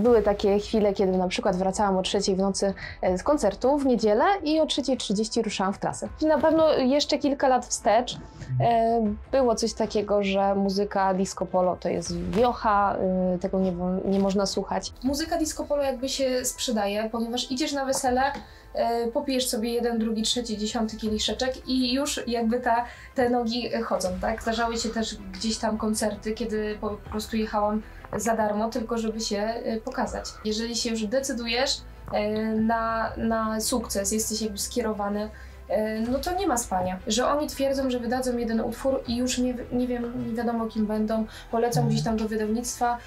Były takie chwile, kiedy na przykład wracałam o trzeciej w nocy e, z koncertu w niedzielę i o 3.30 ruszałam w trasę. Na pewno jeszcze kilka lat wstecz e, było coś takiego, że muzyka disco polo to jest wiocha, e, tego nie, nie można słuchać. Muzyka disco polo jakby się sprzedaje, ponieważ idziesz na wesele, popijesz sobie jeden, drugi, trzeci, dziesiąty kieliszeczek i już jakby ta, te nogi chodzą, tak? Zdarzały się też gdzieś tam koncerty, kiedy po prostu jechałam za darmo, tylko żeby się y, pokazać. Jeżeli się już decydujesz y, na, na sukces, jesteś jakby skierowany no to nie ma spania. Że oni twierdzą, że wydadzą jeden utwór i już nie, nie wiem, nie wiadomo kim będą, polecą gdzieś tam do wydawnictwa,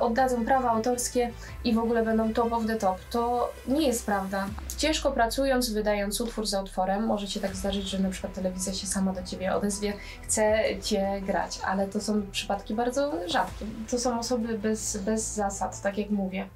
oddadzą prawa autorskie i w ogóle będą top of the top. To nie jest prawda. Ciężko pracując, wydając utwór za utworem, może się tak zdarzyć, że na przykład telewizja się sama do ciebie odezwie, chce cię grać, ale to są przypadki bardzo rzadkie. To są osoby bez, bez zasad, tak jak mówię.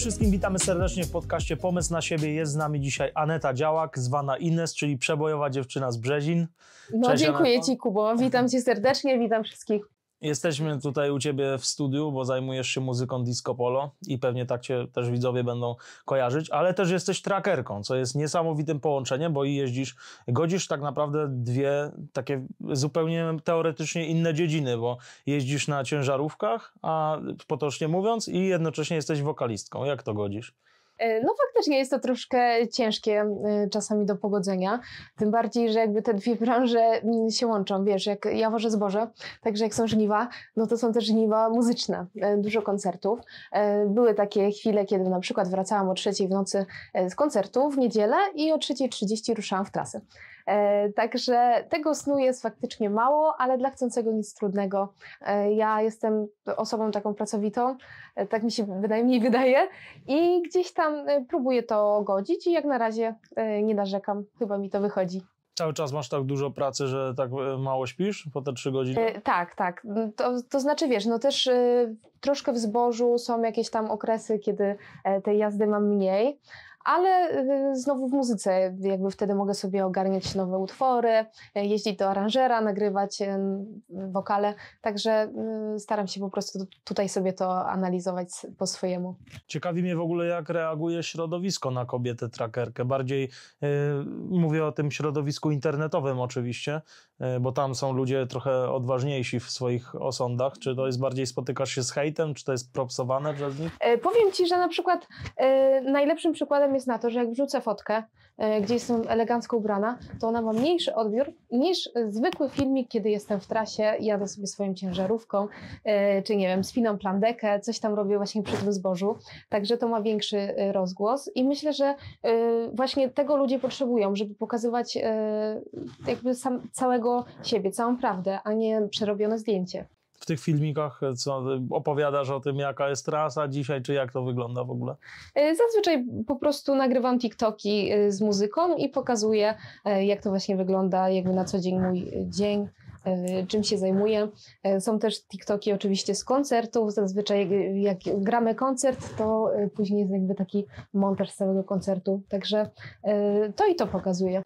Wszystkim, witamy serdecznie w podcaście Pomysł na siebie. Jest z nami dzisiaj Aneta Działak, zwana Ines, czyli przebojowa dziewczyna z Brzezin. No Cześć, dziękuję Aneto. Ci Kubo, witam Cię serdecznie, witam wszystkich. Jesteśmy tutaj u Ciebie w studiu, bo zajmujesz się muzyką disco polo i pewnie tak Cię też widzowie będą kojarzyć, ale też jesteś trackerką, co jest niesamowitym połączeniem, bo i jeździsz, godzisz tak naprawdę dwie takie zupełnie teoretycznie inne dziedziny, bo jeździsz na ciężarówkach, a potocznie mówiąc i jednocześnie jesteś wokalistką. Jak to godzisz? E, no faktycznie jest to troszkę ciężkie e, czasami do pogodzenia, tym bardziej, że jakby te dwie branże mm, się łączą, wiesz, jak ja wożę zboże, także jak są żniwa, no to są też żniwa muzyczne, e, dużo koncertów. Były takie chwile, kiedy na przykład wracałam o trzeciej w nocy z koncertu w niedzielę i o 3.30 ruszałam w trasę. E, także tego snu jest faktycznie mało, ale dla chcącego nic trudnego. E, ja jestem osobą taką pracowitą, e, tak mi się bynajmniej wydaje i gdzieś tam próbuję to godzić i jak na razie nie narzekam, chyba mi to wychodzi. Cały czas masz tak dużo pracy, że tak mało śpisz po te trzy godziny? Tak, tak. To, to znaczy, wiesz, no też troszkę w zbożu są jakieś tam okresy, kiedy tej jazdy mam mniej, ale y, znowu w muzyce, jakby wtedy mogę sobie ogarniać nowe utwory, y, jeździć do aranżera, nagrywać y, wokale, także staram się po prostu tutaj sobie to analizować po swojemu. Ciekawi mnie w ogóle, jak reaguje środowisko na kobietę trackerkę. Bardziej yy, mówię o tym środowisku internetowym oczywiście, yy, bo tam są ludzie trochę odważniejsi w swoich osądach. Czy to jest bardziej spotykasz się z hejtem, czy to jest propsowane przez nich? Yy, powiem Ci, że na przykład najlepszym przykładem jest na to, że jak wrzucę fotkę, e, gdzie jestem elegancko ubrana, to ona ma mniejszy odbiór niż zwykły filmik, kiedy jestem w trasie, jadę sobie swoją ciężarówką, e, czy nie wiem, spinam plandekę, coś tam robię właśnie przy tym zbożu. Także to ma większy e, rozgłos i myślę, że właśnie tego ludzie potrzebują, żeby pokazywać jakby sam, całego siebie, całą prawdę, a nie przerobione zdjęcie tych filmikach, co opowiadasz o tym, jaka jest trasa dzisiaj, czy jak to wygląda w ogóle? E, zazwyczaj po prostu nagrywam TikToki e, z muzyką i pokazuję, e, jak to właśnie wygląda, jakby na co dzień mój dzień czym się zajmuję. Są też TikToki oczywiście z koncertów. Zazwyczaj jak gramy koncert, to później jest jakby taki montaż całego koncertu. Także to i to pokazuję.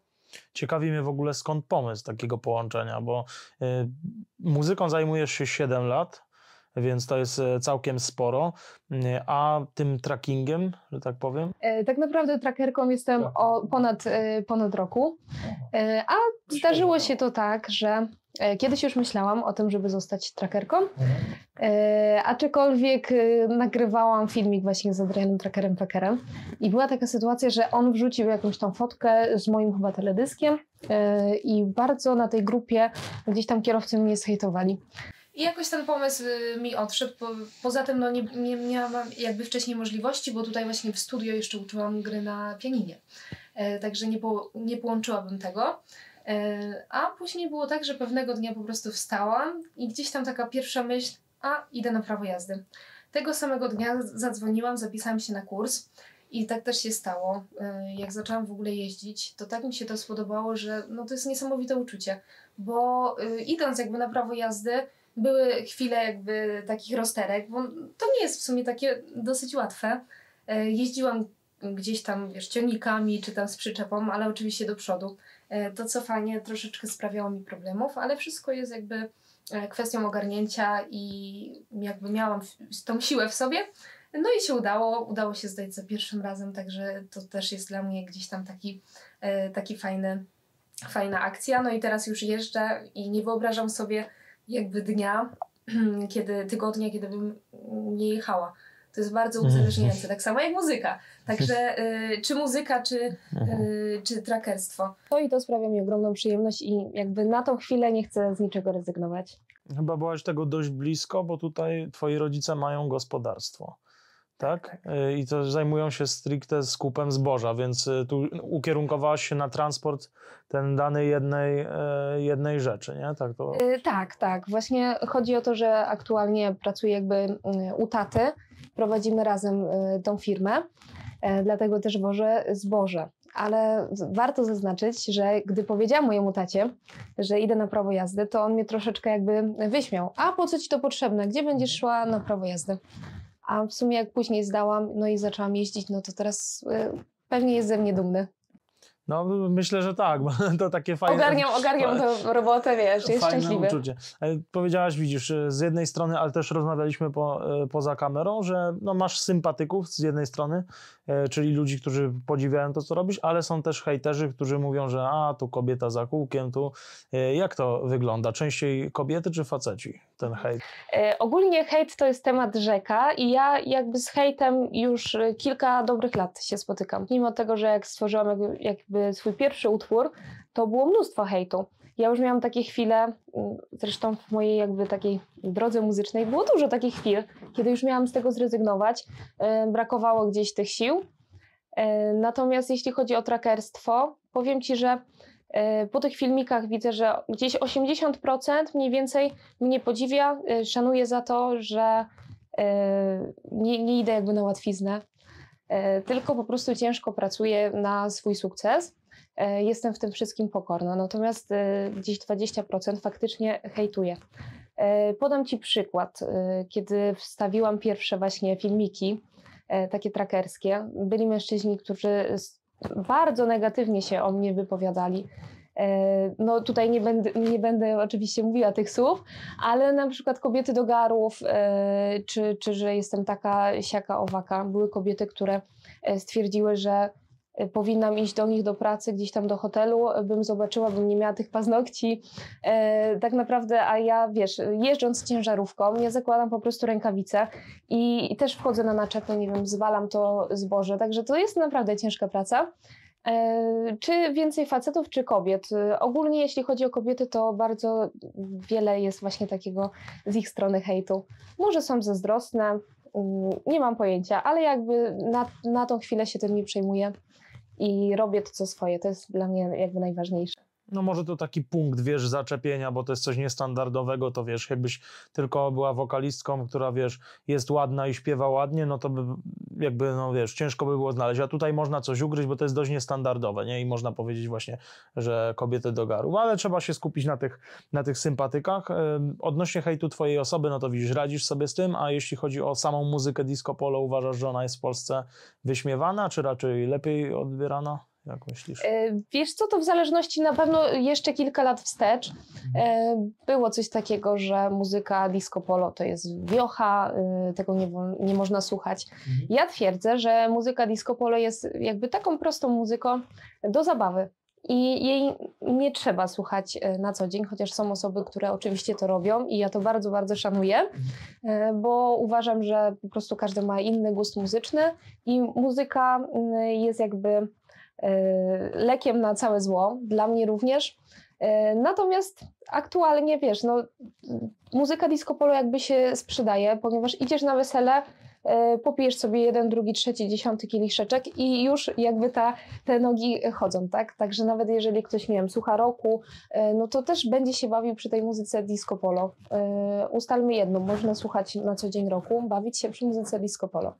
Ciekawi mnie w ogóle skąd pomysł takiego połączenia, bo y, muzyką zajmujesz się 7 lat, więc to jest y, całkiem sporo. Y, a tym trackingiem, że tak powiem? E, tak naprawdę trackerką jestem o ponad, ponad roku. E, a zdarzyło się to tak, że kiedyś już myślałam o tym, żeby zostać trackerką. Mhm. E, aczkolwiek e, nagrywałam filmik właśnie z Adrianem Trackerem Packerem i była taka sytuacja, że on wrzucił jakąś tam fotkę z moim chyba teledyskiem e, i bardzo na tej grupie gdzieś tam kierowcy mnie zhejtowali. I jakoś ten pomysł mi odszedł. Po, poza tym no, nie, nie miałam jakby wcześniej możliwości, bo tutaj właśnie w studio jeszcze uczyłam gry na pianinie. E, także nie, po, nie połączyłabym tego. E, a później było tak, że pewnego dnia po prostu wstałam i gdzieś tam taka pierwsza myśl, a idę na prawo jazdy. Tego samego dnia zadzwoniłam, zapisałam się na kurs i tak też się stało. E, jak zaczęłam w ogóle jeździć, to tak mi się to spodobało, że no to jest niesamowite uczucie, bo y, idąc jakby na prawo jazdy, były chwile jakby takich rozterek, bo to nie jest w sumie takie dosyć łatwe. E, jeździłam gdzieś tam, wiesz, ciągnikami czy tam z przyczepą, ale oczywiście do przodu. E, to cofanie troszeczkę sprawiało mi problemów, ale wszystko jest jakby e, kwestią ogarnięcia i jakby miałam tą siłę w sobie. No i się udało, udało się zdać za pierwszym razem, także to też jest dla mnie gdzieś tam taki, taki fajny, fajna akcja. No i teraz już jeżdżę i nie wyobrażam sobie jakby dnia, kiedy, tygodnia, kiedy bym nie jechała. To jest bardzo mhm. uzależniające, tak samo jak muzyka. Także y, czy muzyka, czy, mhm. y, czy trackerstwo. To i to sprawia mi ogromną przyjemność i jakby na tą chwilę nie chcę z niczego rezygnować. Chyba byłaś tego dość blisko, bo tutaj twoi rodzice mają gospodarstwo tak? Y, I to zajmują się stricte skupem zboża, więc y, tu ukierunkowałaś się na transport ten danej jednej, y, jednej rzeczy, nie? Tak, to... tak, tak. Właśnie chodzi o to, że aktualnie pracuję jakby u taty, prowadzimy razem tą firmę, dlatego też wożę zboże. Ale warto zaznaczyć, że gdy powiedziałam mojemu tacie, że idę na prawo jazdy, to on mnie troszeczkę jakby wyśmiał. A po co ci to potrzebne? Gdzie będziesz szła na prawo jazdy? A w sumie jak później zdałam, no i zaczęłam jeździć, no to teraz y, pewnie jest ze mnie dumny. No myślę, że tak, bo to takie fajne... Ogarniam, ogarniam tę robotę, wiesz, jest fajne szczęśliwy. uczucie. Powiedziałaś, widzisz, z jednej strony, ale też rozmawialiśmy po, e, poza kamerą, że no, masz sympatyków z jednej strony, e, czyli ludzi, którzy podziwiają to, co robisz, ale są też hejterzy, którzy mówią, że a, tu kobieta za kółkiem, tu... E, jak to wygląda? Częściej kobiety czy faceci, ten hejt? ogólnie hejt to jest temat rzeka i ja jakby z hejtem już kilka dobrych lat się spotykam. Mimo tego, że jak stworzyłam jakby jakby swój pierwszy utwór, to było mnóstwo hejtu. Ja już miałam takie chwile, zresztą w mojej jakby takiej drodze muzycznej było dużo takich chwil, kiedy już miałam z tego zrezygnować, brakowało gdzieś tych sił. Natomiast jeśli chodzi o trackerstwo, powiem Ci, że po tych filmikach widzę, że gdzieś 80% mniej więcej mnie podziwia, e, szanuje za to, że e, nie, nie idę jakby na łatwiznę, E, tylko po prostu ciężko pracuję na swój sukces. E, jestem w tym wszystkim pokorna, natomiast e, gdzieś 20% faktycznie hejtuję. Podam Ci przykład. Kiedy wstawiłam pierwsze właśnie filmiki, takie trackerskie, byli mężczyźni, którzy bardzo negatywnie się o mnie wypowiadali. E, no tutaj nie będę, nie będę oczywiście mówiła tych słów, ale na przykład kobiety do garów, e, czy, czy że jestem taka siaka owaka. Były kobiety, które e, stwierdziły, że powinnam iść do nich do pracy, gdzieś tam do hotelu, bym zobaczyła, bym nie miała tych paznokci. E, tak naprawdę, a ja wiesz, jeżdżąc ciężarówką, ja zakładam po prostu rękawice i, też wchodzę na naczepę, nie wiem, zwalam to zboże, także to jest naprawdę ciężka praca. Czy więcej facetów, czy kobiet? Ogólnie, jeśli chodzi o kobiety, to bardzo wiele jest właśnie takiego z ich strony hejtu. Może są zazdrosne, mm, nie mam pojęcia, ale jakby na, na tą chwilę się tym nie przejmuję i robię to, co swoje. To jest dla mnie jakby najważniejsze. No może to taki punkt, wiesz, zaczepienia, bo to jest coś niestandardowego, to wiesz, jakbyś tylko była wokalistką, która, wiesz, jest ładna i śpiewa ładnie, no to by jakby, no wiesz, ciężko by było znaleźć, a tutaj można coś ugryźć, bo to jest dość niestandardowe, nie? I można powiedzieć właśnie, że kobiety do garu, ale trzeba się skupić na tych, na tych sympatykach. Odnośnie hejtu twojej osoby, no to widzisz, radzisz sobie z tym, a jeśli chodzi o samą muzykę disco polo, uważasz, że ona jest w Polsce wyśmiewana, czy raczej lepiej odbierana? Jak myślisz? E, wiesz co, to w zależności na pewno jeszcze kilka lat wstecz e, było coś takiego, że muzyka disco polo to jest wiocha, e, tego nie, nie można słuchać. Mhm. Ja twierdzę, że muzyka disco polo jest jakby taką prostą muzyką do zabawy. I jej nie trzeba słuchać na co dzień, chociaż są osoby, które oczywiście to robią i ja to bardzo, bardzo szanuję, bo uważam, że po prostu każdy ma inny gust muzyczny i muzyka jest jakby lekiem na całe zło, dla mnie również. E, natomiast aktualnie, wiesz, no, muzyka disco polo jakby się sprzedaje, ponieważ idziesz na wesele, e, popijesz sobie jeden, drugi, trzeci, dziesiąty kieliszeczek i już jakby ta, te nogi chodzą, tak? Także nawet jeżeli ktoś, nie wiem, słucha roku, no to też będzie się bawił przy tej muzyce disco polo. Ustalmy jedno, można słuchać na co dzień roku, bawić się przy muzyce disco polo.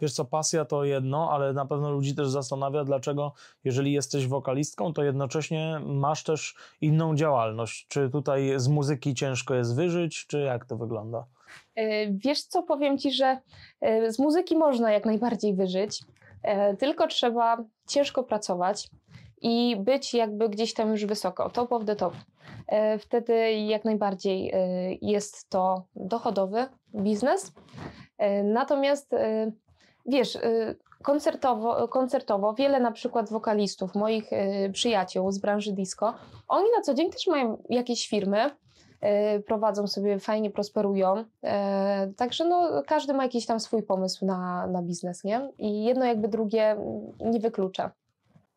Wiesz co, pasja to jedno, ale na pewno ludzi też zastanawia, dlaczego jeżeli jesteś wokalistką, to jednocześnie masz też inną działalność. Czy tutaj z muzyki ciężko jest wyżyć, czy jak to wygląda? E, wiesz co, powiem Ci, że e, z muzyki można jak najbardziej wyżyć, e, tylko trzeba ciężko pracować i być jakby gdzieś tam już wysoko, top of the top. Wtedy jak najbardziej jest to dochodowy biznes. Natomiast wiesz, koncertowo, koncertowo wiele na przykład wokalistów, moich przyjaciół z branży disco, oni na co dzień też mają jakieś firmy, E, prowadzą sobie, fajnie prosperują. Także no, każdy ma jakiś tam swój pomysł na, na biznes, nie? I jedno jakby drugie nie wyklucza.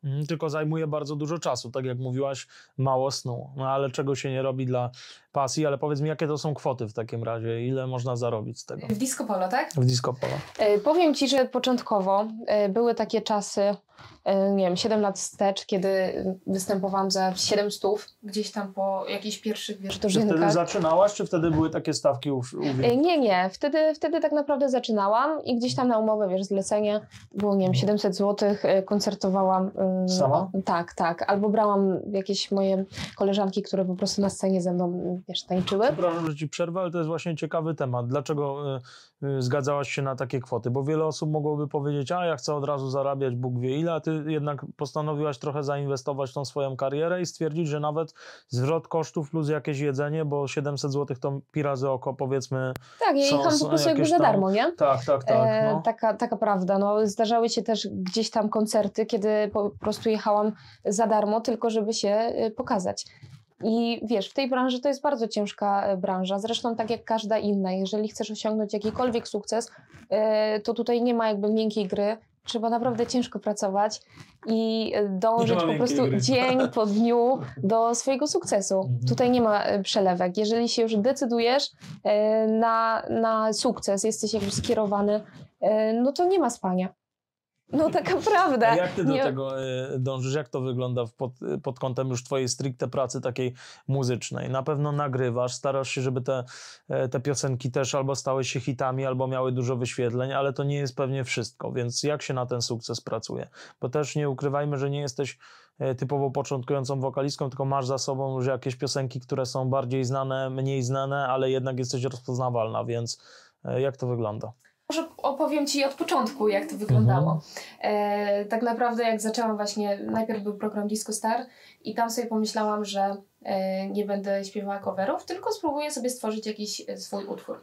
Mhm, tylko zajmuje bardzo dużo czasu, tak jak mówiłaś, mało snu. No ale czego się nie robi dla pasji, ale powiedz mi, jakie to są kwoty w takim razie? Ile można zarobić z tego? W disco polo, tak? W disco polo. E, powiem Ci, że początkowo były takie czasy, E, nie wiem, 7 lat wstecz, kiedy występowałam za 7 stów. Gdzieś tam po jakichś pierwszych, wiesz, Czy wtedy zaczynałaś, czy wtedy były takie stawki u, u e, Nie, nie. Wtedy, wtedy tak naprawdę zaczynałam i gdzieś tam na umowę, wiesz, zlecenie było, nie wiem, 700 zł, e, koncertowałam. Sama? tak, tak. Albo brałam jakieś moje koleżanki, które po prostu na scenie ze mną, wiesz, tańczyły. Przepraszam, że Ci przerwę, ale to jest właśnie ciekawy temat. Dlaczego y, y, zgadzałaś się na takie kwoty? Bo wiele osób mogłoby powiedzieć, a ja chcę od razu zarabiać Bóg wie ile, a Ty jednak postanowiłaś trochę zainwestować w tą swoją karierę i stwierdzić, że nawet zwrot kosztów plus jakieś jedzenie, bo 700 zł to pi razy oko powiedzmy. Tak, ja jechałam po prostu jakby za darmo, nie? Tak, tak, tak. E, no. taka, taka prawda. No, zdarzały się też gdzieś tam koncerty, kiedy po prostu jechałam za darmo, tylko żeby się e, pokazać. I wiesz, w tej branży to jest bardzo ciężka e, branża, zresztą tak jak każda inna. Jeżeli chcesz osiągnąć jakikolwiek sukces, to tutaj nie ma jakby miękkiej gry trzeba naprawdę ciężko pracować i e, dążyć po prostu gry. dzień po dniu do swojego sukcesu. Mhm. Tutaj nie ma e, przelewek. Jeżeli się już decydujesz e, na, na sukces, jesteś jakby skierowany, no to nie ma spania. No taka prawda. A jak ty do nie... tego e, dążysz? Jak to wygląda pod, pod kątem już twojej stricte pracy takiej muzycznej? Na pewno nagrywasz, starasz się, żeby te, e, te piosenki też albo stały się hitami, albo miały dużo wyświetleń, ale to nie jest pewnie wszystko, więc jak się na ten sukces pracuje? Bo też nie ukrywajmy, że nie jesteś e, typowo początkującą wokalistką, tylko masz za sobą już jakieś piosenki, które są bardziej znane, mniej znane, ale jednak jesteś rozpoznawalna, więc jak to wygląda? Może opowiem Ci od początku, jak to wyglądało. Mhm. E, tak naprawdę, jak zaczęłam właśnie, najpierw był program Disco Star i tam sobie pomyślałam, że e, nie będę śpiewała coverów, tylko spróbuję sobie stworzyć jakiś e, swój utwór.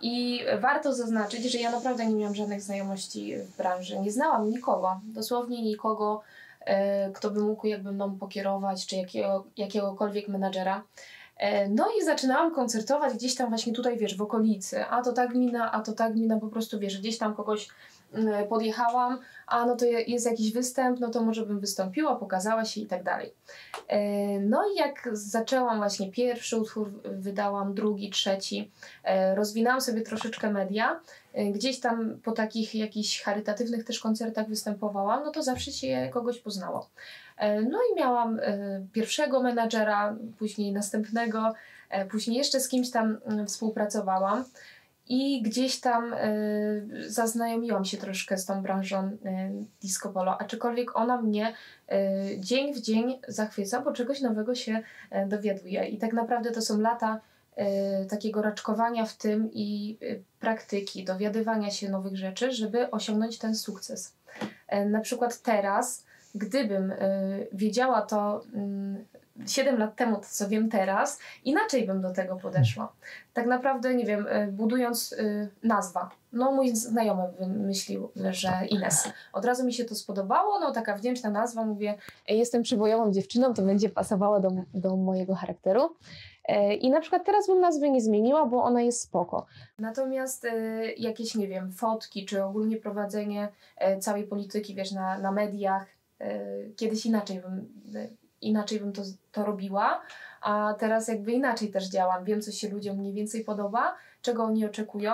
I warto zaznaczyć, że ja naprawdę nie miałam żadnych znajomości w branży. Nie znałam nikogo, dosłownie nikogo, e, kto by mógł jakby mną pokierować, czy jakiego, jakiegokolwiek menadżera. E, no i zaczynałam koncertować gdzieś tam właśnie tutaj, wiesz, w okolicy. A to tak gmina, a to tak gmina, po prostu, wiesz, gdzieś tam kogoś mm, podjechałam, a no to jest jakiś występ, no to może bym wystąpiła, pokazała się i tak dalej. E, no i jak zaczęłam właśnie pierwszy utwór, wydałam drugi, trzeci, e, rozwinęłam sobie troszeczkę media, gdzieś tam po takich jakichś charytatywnych też koncertach występowałam, no to zawsze się kogoś poznało. E, no i miałam e, pierwszego menadżera, później następnego, e, później jeszcze z kimś tam mm, współpracowałam. I gdzieś tam zaznajomiłam się troszkę z tą branżą disco polo, aczkolwiek ona mnie dzień w dzień zachwyca, bo czegoś nowego się dowiaduje. I tak naprawdę to są lata takiego raczkowania w tym i praktyki, dowiadywania się nowych rzeczy, żeby osiągnąć ten sukces. Na przykład teraz gdybym wiedziała to y, 7 lat temu, to co wiem teraz, inaczej bym do tego podeszła. Tak naprawdę, nie wiem, budując nazwa. No, mój znajomy wymyślił, że Ines. Od razu mi się to spodobało, no taka wdzięczna nazwa, mówię, jestem przybojową dziewczyną, to będzie pasowała do, do mojego charakteru. E, I na przykład teraz bym nazwy nie zmieniła, bo ona jest spoko. Natomiast y, jakieś, nie wiem, fotki, czy ogólnie prowadzenie y, całej polityki, wiesz, na, na mediach, E, kiedyś inaczej bym, e, inaczej bym to, to robiła, a teraz jakby inaczej też działam. Wiem, co się ludziom mniej więcej podoba, czego oni oczekują.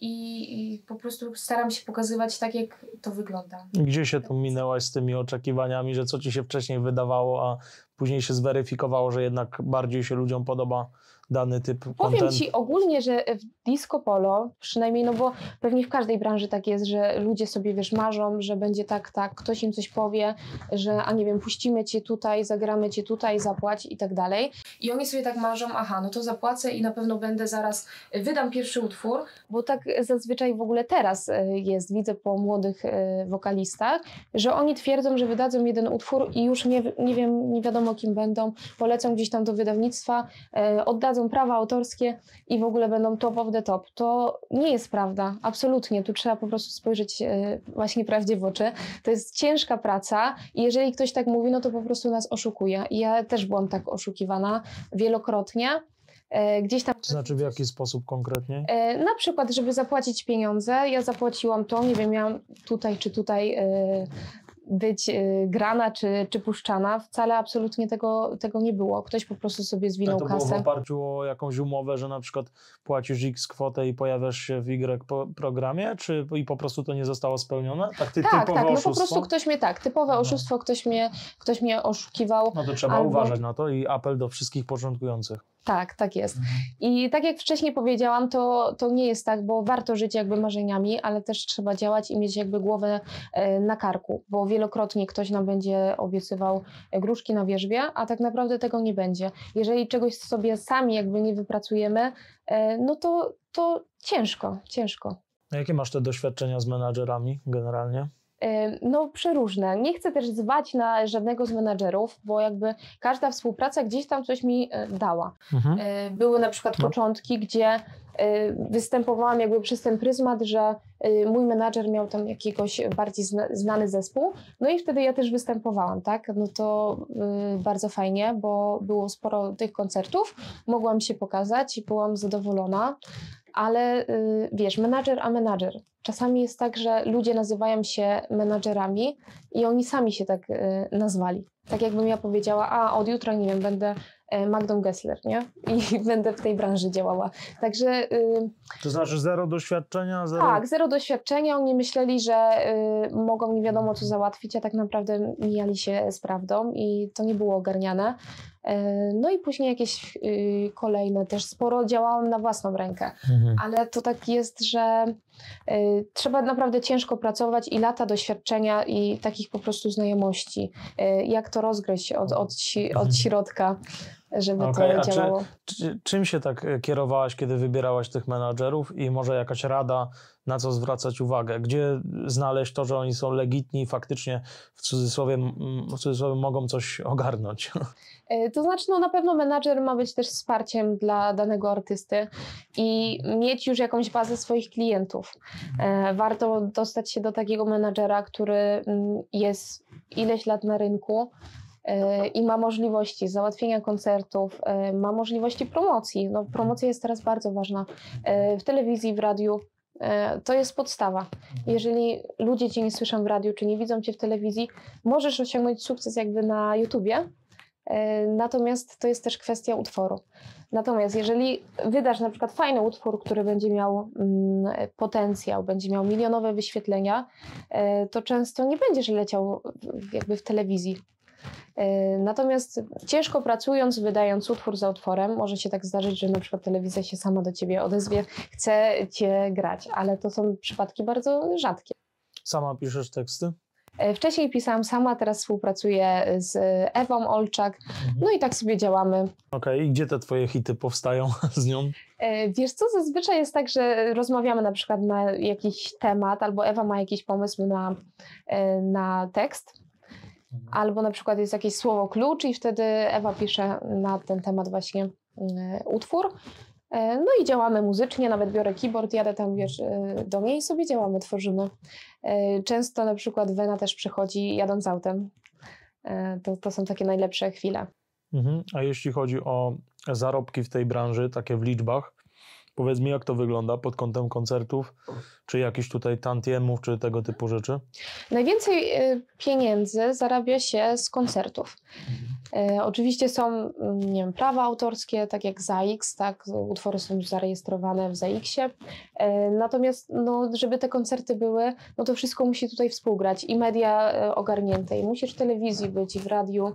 I, I, po prostu staram się pokazywać tak, jak to wygląda. Gdzie się tu minęłaś z tymi oczekiwaniami, że co ci się wcześniej wydawało, a później się zweryfikowało, że jednak bardziej się ludziom podoba dany typ Powiem kontentu? Ci ogólnie, że w disco polo, przynajmniej, no bo pewnie w każdej branży tak jest, że ludzie sobie, wiesz, marzą, że będzie tak, tak, ktoś im coś powie, że, a nie wiem, puścimy Cię tutaj, zagramy Cię tutaj, zapłać i tak dalej. I oni sobie tak marzą, aha, no to zapłacę i na pewno będę zaraz, wydam pierwszy utwór, Bo tak zazwyczaj w ogóle teraz e, jest, widzę po młodych e, wokalistach, że oni twierdzą, że wydadzą jeden utwór i już nie, nie wiem, nie wiadomo kim będą, polecą gdzieś tam do wydawnictwa, e, prawa autorskie i w ogóle będą top of the top. To nie jest prawda, absolutnie. Tu trzeba po prostu spojrzeć e, właśnie prawdzie w oczy. To jest ciężka praca i jeżeli ktoś tak mówi, no to po prostu nas oszukuje. I ja też byłam tak oszukiwana wielokrotnie. E, Gdzieś tam To znaczy w jaki sposób konkretnie? E, Na przykład, żeby zapłacić pieniądze, ja zapłaciłam to, nie wiem, miałam tutaj czy tutaj być e, grana czy, czy puszczana. Wcale absolutnie tego, tego nie było. Ktoś po prostu sobie A zwinął to było w kasę. oparciu o jakąś umowę, że na przykład płacisz X kwotę i pojawiasz się w Y programie, czy i po prostu to nie zostało spełnione? Tak, ty, Tak, tak, no po oszustwo? prostu ktoś mnie tak, typowe No. oszustwo, ktoś mnie, ktoś mnie oszukiwał. No to trzeba albo- uważać na to i apel do wszystkich początkujących. Tak, tak jest. Mhm. I tak jak wcześniej powiedziałam, to, to nie jest tak, bo warto żyć jakby marzeniami, ale też trzeba działać i mieć jakby głowę e, na karku, bo wielokrotnie ktoś nam będzie obiecywał gruszki na wierzbie, a tak naprawdę tego nie będzie. Jeżeli czegoś sobie sami jakby nie wypracujemy, e, no to, to ciężko, ciężko. A jakie masz te doświadczenia z menadżerami generalnie? No, przeróżne. Nie chcę też zwać na żadnego z menadżerów, bo jakby każda współpraca gdzieś tam coś mi e, dała. Mhm. E, Były na przykład No. początki, gdzie e, występowałam jakby przez ten pryzmat, że mój menadżer miał tam jakiegoś bardziej zna, znany zespół, no i wtedy ja też występowałam, tak? No to bardzo fajnie, bo było sporo tych koncertów, mogłam się pokazać i byłam zadowolona, ale e, wiesz, menadżer a menadżer. Czasami jest tak, że ludzie nazywają się menadżerami i oni sami się tak e, nazwali. Tak jakbym ja powiedziała, a od jutra, nie wiem, będę e, Magdą Gessler, nie? I będę w tej branży działała. Także y, To znaczy zero doświadczenia, zero... tak, zero doświadczenia. Oni myśleli, że y, mogą nie wiadomo co załatwić, a tak naprawdę mijali się z prawdą i to nie było ogarniane. E, No i później jakieś y, kolejne, też sporo działałam na własną rękę Mhm. ale to tak jest, że y, trzeba naprawdę ciężko pracować i lata doświadczenia i takich po prostu znajomości. Y, jak to rozgryźć od, od, od środka, żeby a to czy- działało. Czy, czym się tak e, kierowałaś, kiedy wybierałaś tych menadżerów i może jakaś rada, na co zwracać uwagę? Gdzie znaleźć to, że oni są legitni i faktycznie w cudzysłowie, w cudzysłowie mogą coś ogarnąć? Y, To znaczy, no na pewno menadżer ma być też wsparciem dla danego artysty i mieć już jakąś bazę swoich klientów. E, Warto dostać się do takiego menadżera, który mm, jest ileś lat na rynku e, i ma możliwości załatwienia koncertów, e, ma możliwości promocji. No, promocja jest teraz bardzo ważna e, w telewizji, w radiu. e, To jest podstawa. Jeżeli ludzie cię nie słyszą w radiu, czy nie widzą cię w telewizji, możesz osiągnąć sukces jakby na YouTubie, E, Natomiast to jest też kwestia utworu. Natomiast jeżeli wydasz na przykład fajny utwór, który będzie miał mm, potencjał, będzie miał milionowe wyświetlenia, e, to często nie będziesz leciał jakby w telewizji. E, Natomiast ciężko pracując, wydając utwór za utworem, może się tak zdarzyć, że na przykład telewizja się sama do ciebie odezwie, chce cię grać, ale to są przypadki bardzo rzadkie. Sama piszesz teksty? E, Wcześniej pisałam sama, teraz współpracuję z Ewą Olczak, no i tak sobie działamy. Okej, i gdzie te twoje hity powstają z nią? E, Wiesz co, zazwyczaj jest tak, że rozmawiamy na przykład na jakiś temat, albo Ewa ma jakiś pomysł na, e, na tekst, albo na przykład jest jakieś słowo klucz i wtedy Ewa pisze na ten temat właśnie utwór. E, No i działamy muzycznie, nawet biorę keyboard, jadę tam wiesz, e, do niej i sobie działamy, tworzymy. E, Często na przykład Wena też przychodzi jadąc autem. To, to są takie najlepsze chwile. Mhm. A jeśli chodzi o zarobki w tej branży, takie w liczbach, powiedz mi, jak to wygląda pod kątem koncertów, czy jakichś tutaj tantiemów, czy tego typu rzeczy? Najwięcej pieniędzy zarabia się z koncertów. E, Oczywiście są mm, nie wiem, prawa autorskie, tak jak ZAX, tak, utwory są już zarejestrowane w ZAX-ie. E, Natomiast, no, żeby te koncerty były, no to wszystko musi tutaj współgrać i media e, ogarnięte, i musisz w telewizji być, i w radiu.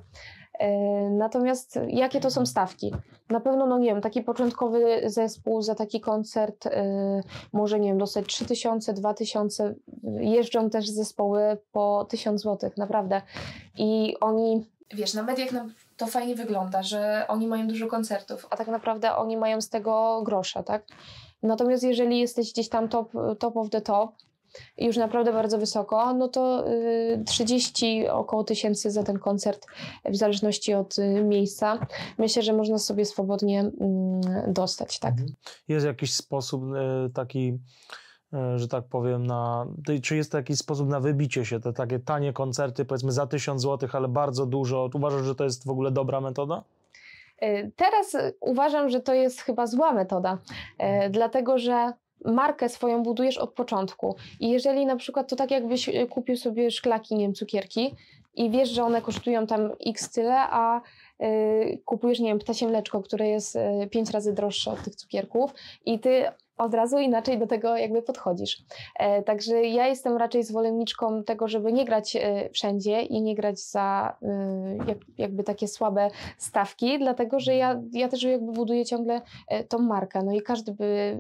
Natomiast jakie to są stawki? Na pewno, no nie wiem, taki początkowy zespół za taki koncert może, nie wiem, dostać 3000, 2000. Jeżdżą też zespoły po 1000 zł, naprawdę. I oni Wiesz, na mediach nam to fajnie wygląda, że oni mają dużo koncertów. a tak naprawdę oni mają z tego grosza, tak? Natomiast jeżeli jesteś gdzieś tam top, top of the top, już naprawdę bardzo wysoko, no to y, 30 około tysięcy za ten koncert, w zależności od y, miejsca. Myślę, że można sobie swobodnie mm, dostać, tak? Jest jakiś sposób e, taki, że tak powiem, na. Czy jest to jakiś sposób na wybicie się? Te takie tanie koncerty, powiedzmy za 1000 zł, ale bardzo dużo. Uważasz, że to jest w ogóle dobra metoda? Y, Teraz uważam, że to jest chyba zła metoda, y, dlatego że markę swoją budujesz od początku. I jeżeli na przykład to tak jakbyś kupił sobie szklaki, nie wiem, cukierki i wiesz, że one kosztują tam x tyle, a kupujesz, nie wiem, ptasie mleczko, które jest pięć razy droższe od tych cukierków i ty od razu inaczej do tego jakby podchodzisz. E, także ja jestem raczej zwolenniczką tego, żeby nie grać e, wszędzie i nie grać za e, jak, jakby takie słabe stawki, dlatego że ja, ja też jakby buduję ciągle tą markę, no i każdy by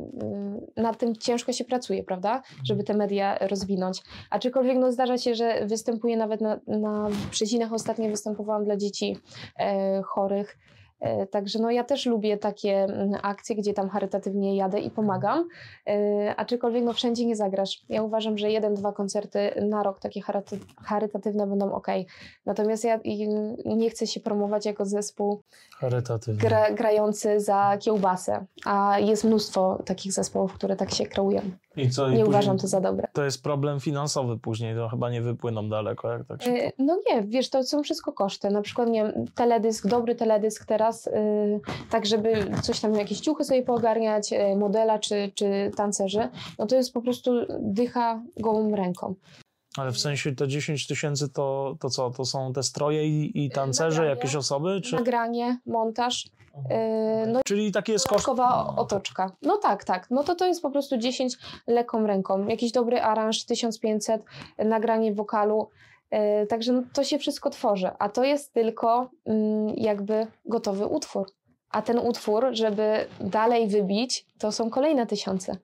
nad tym ciężko się pracuje, prawda, żeby te media rozwinąć. Aczkolwiek no zdarza się, że występuję nawet na, na ostatnio występowałam dla dzieci chorych, Także no ja też lubię takie mm, akcje, gdzie tam charytatywnie jadę i pomagam, e, aczkolwiek no wszędzie nie zagrasz. Ja uważam, że jeden, dwa koncerty na rok takie charytatywne będą ok. Natomiast ja nie chcę się promować jako zespół gra, grający za kiełbasę, a jest mnóstwo takich zespołów, które tak się kreują. I co? i Nie uważam to za dobre. To jest problem finansowy później, to chyba nie wypłyną daleko, jak tak się. E, No nie, wiesz, to są wszystko koszty. Na przykład, nie wiem, teledysk, dobry teledysk teraz, yy, tak żeby coś tam, jakieś ciuchy sobie poogarniać, yy, modela czy, czy tancerzy, no to jest po prostu dycha gołą ręką. Ale w sensie te 10 tysięcy to, to co? To są te stroje i, i tancerze, Nagranie. jakieś osoby? Czy... Nagranie, montaż, yy, no Czyli taki jest koszt. otoczka. No tak, tak. No to to jest po prostu 10 lekką ręką. Jakiś dobry aranż, 1500, nagranie wokalu. Yy, Także no, to się wszystko tworzy, a to jest tylko mm, jakby gotowy utwór. A ten utwór, żeby dalej wybić, to są kolejne tysiące.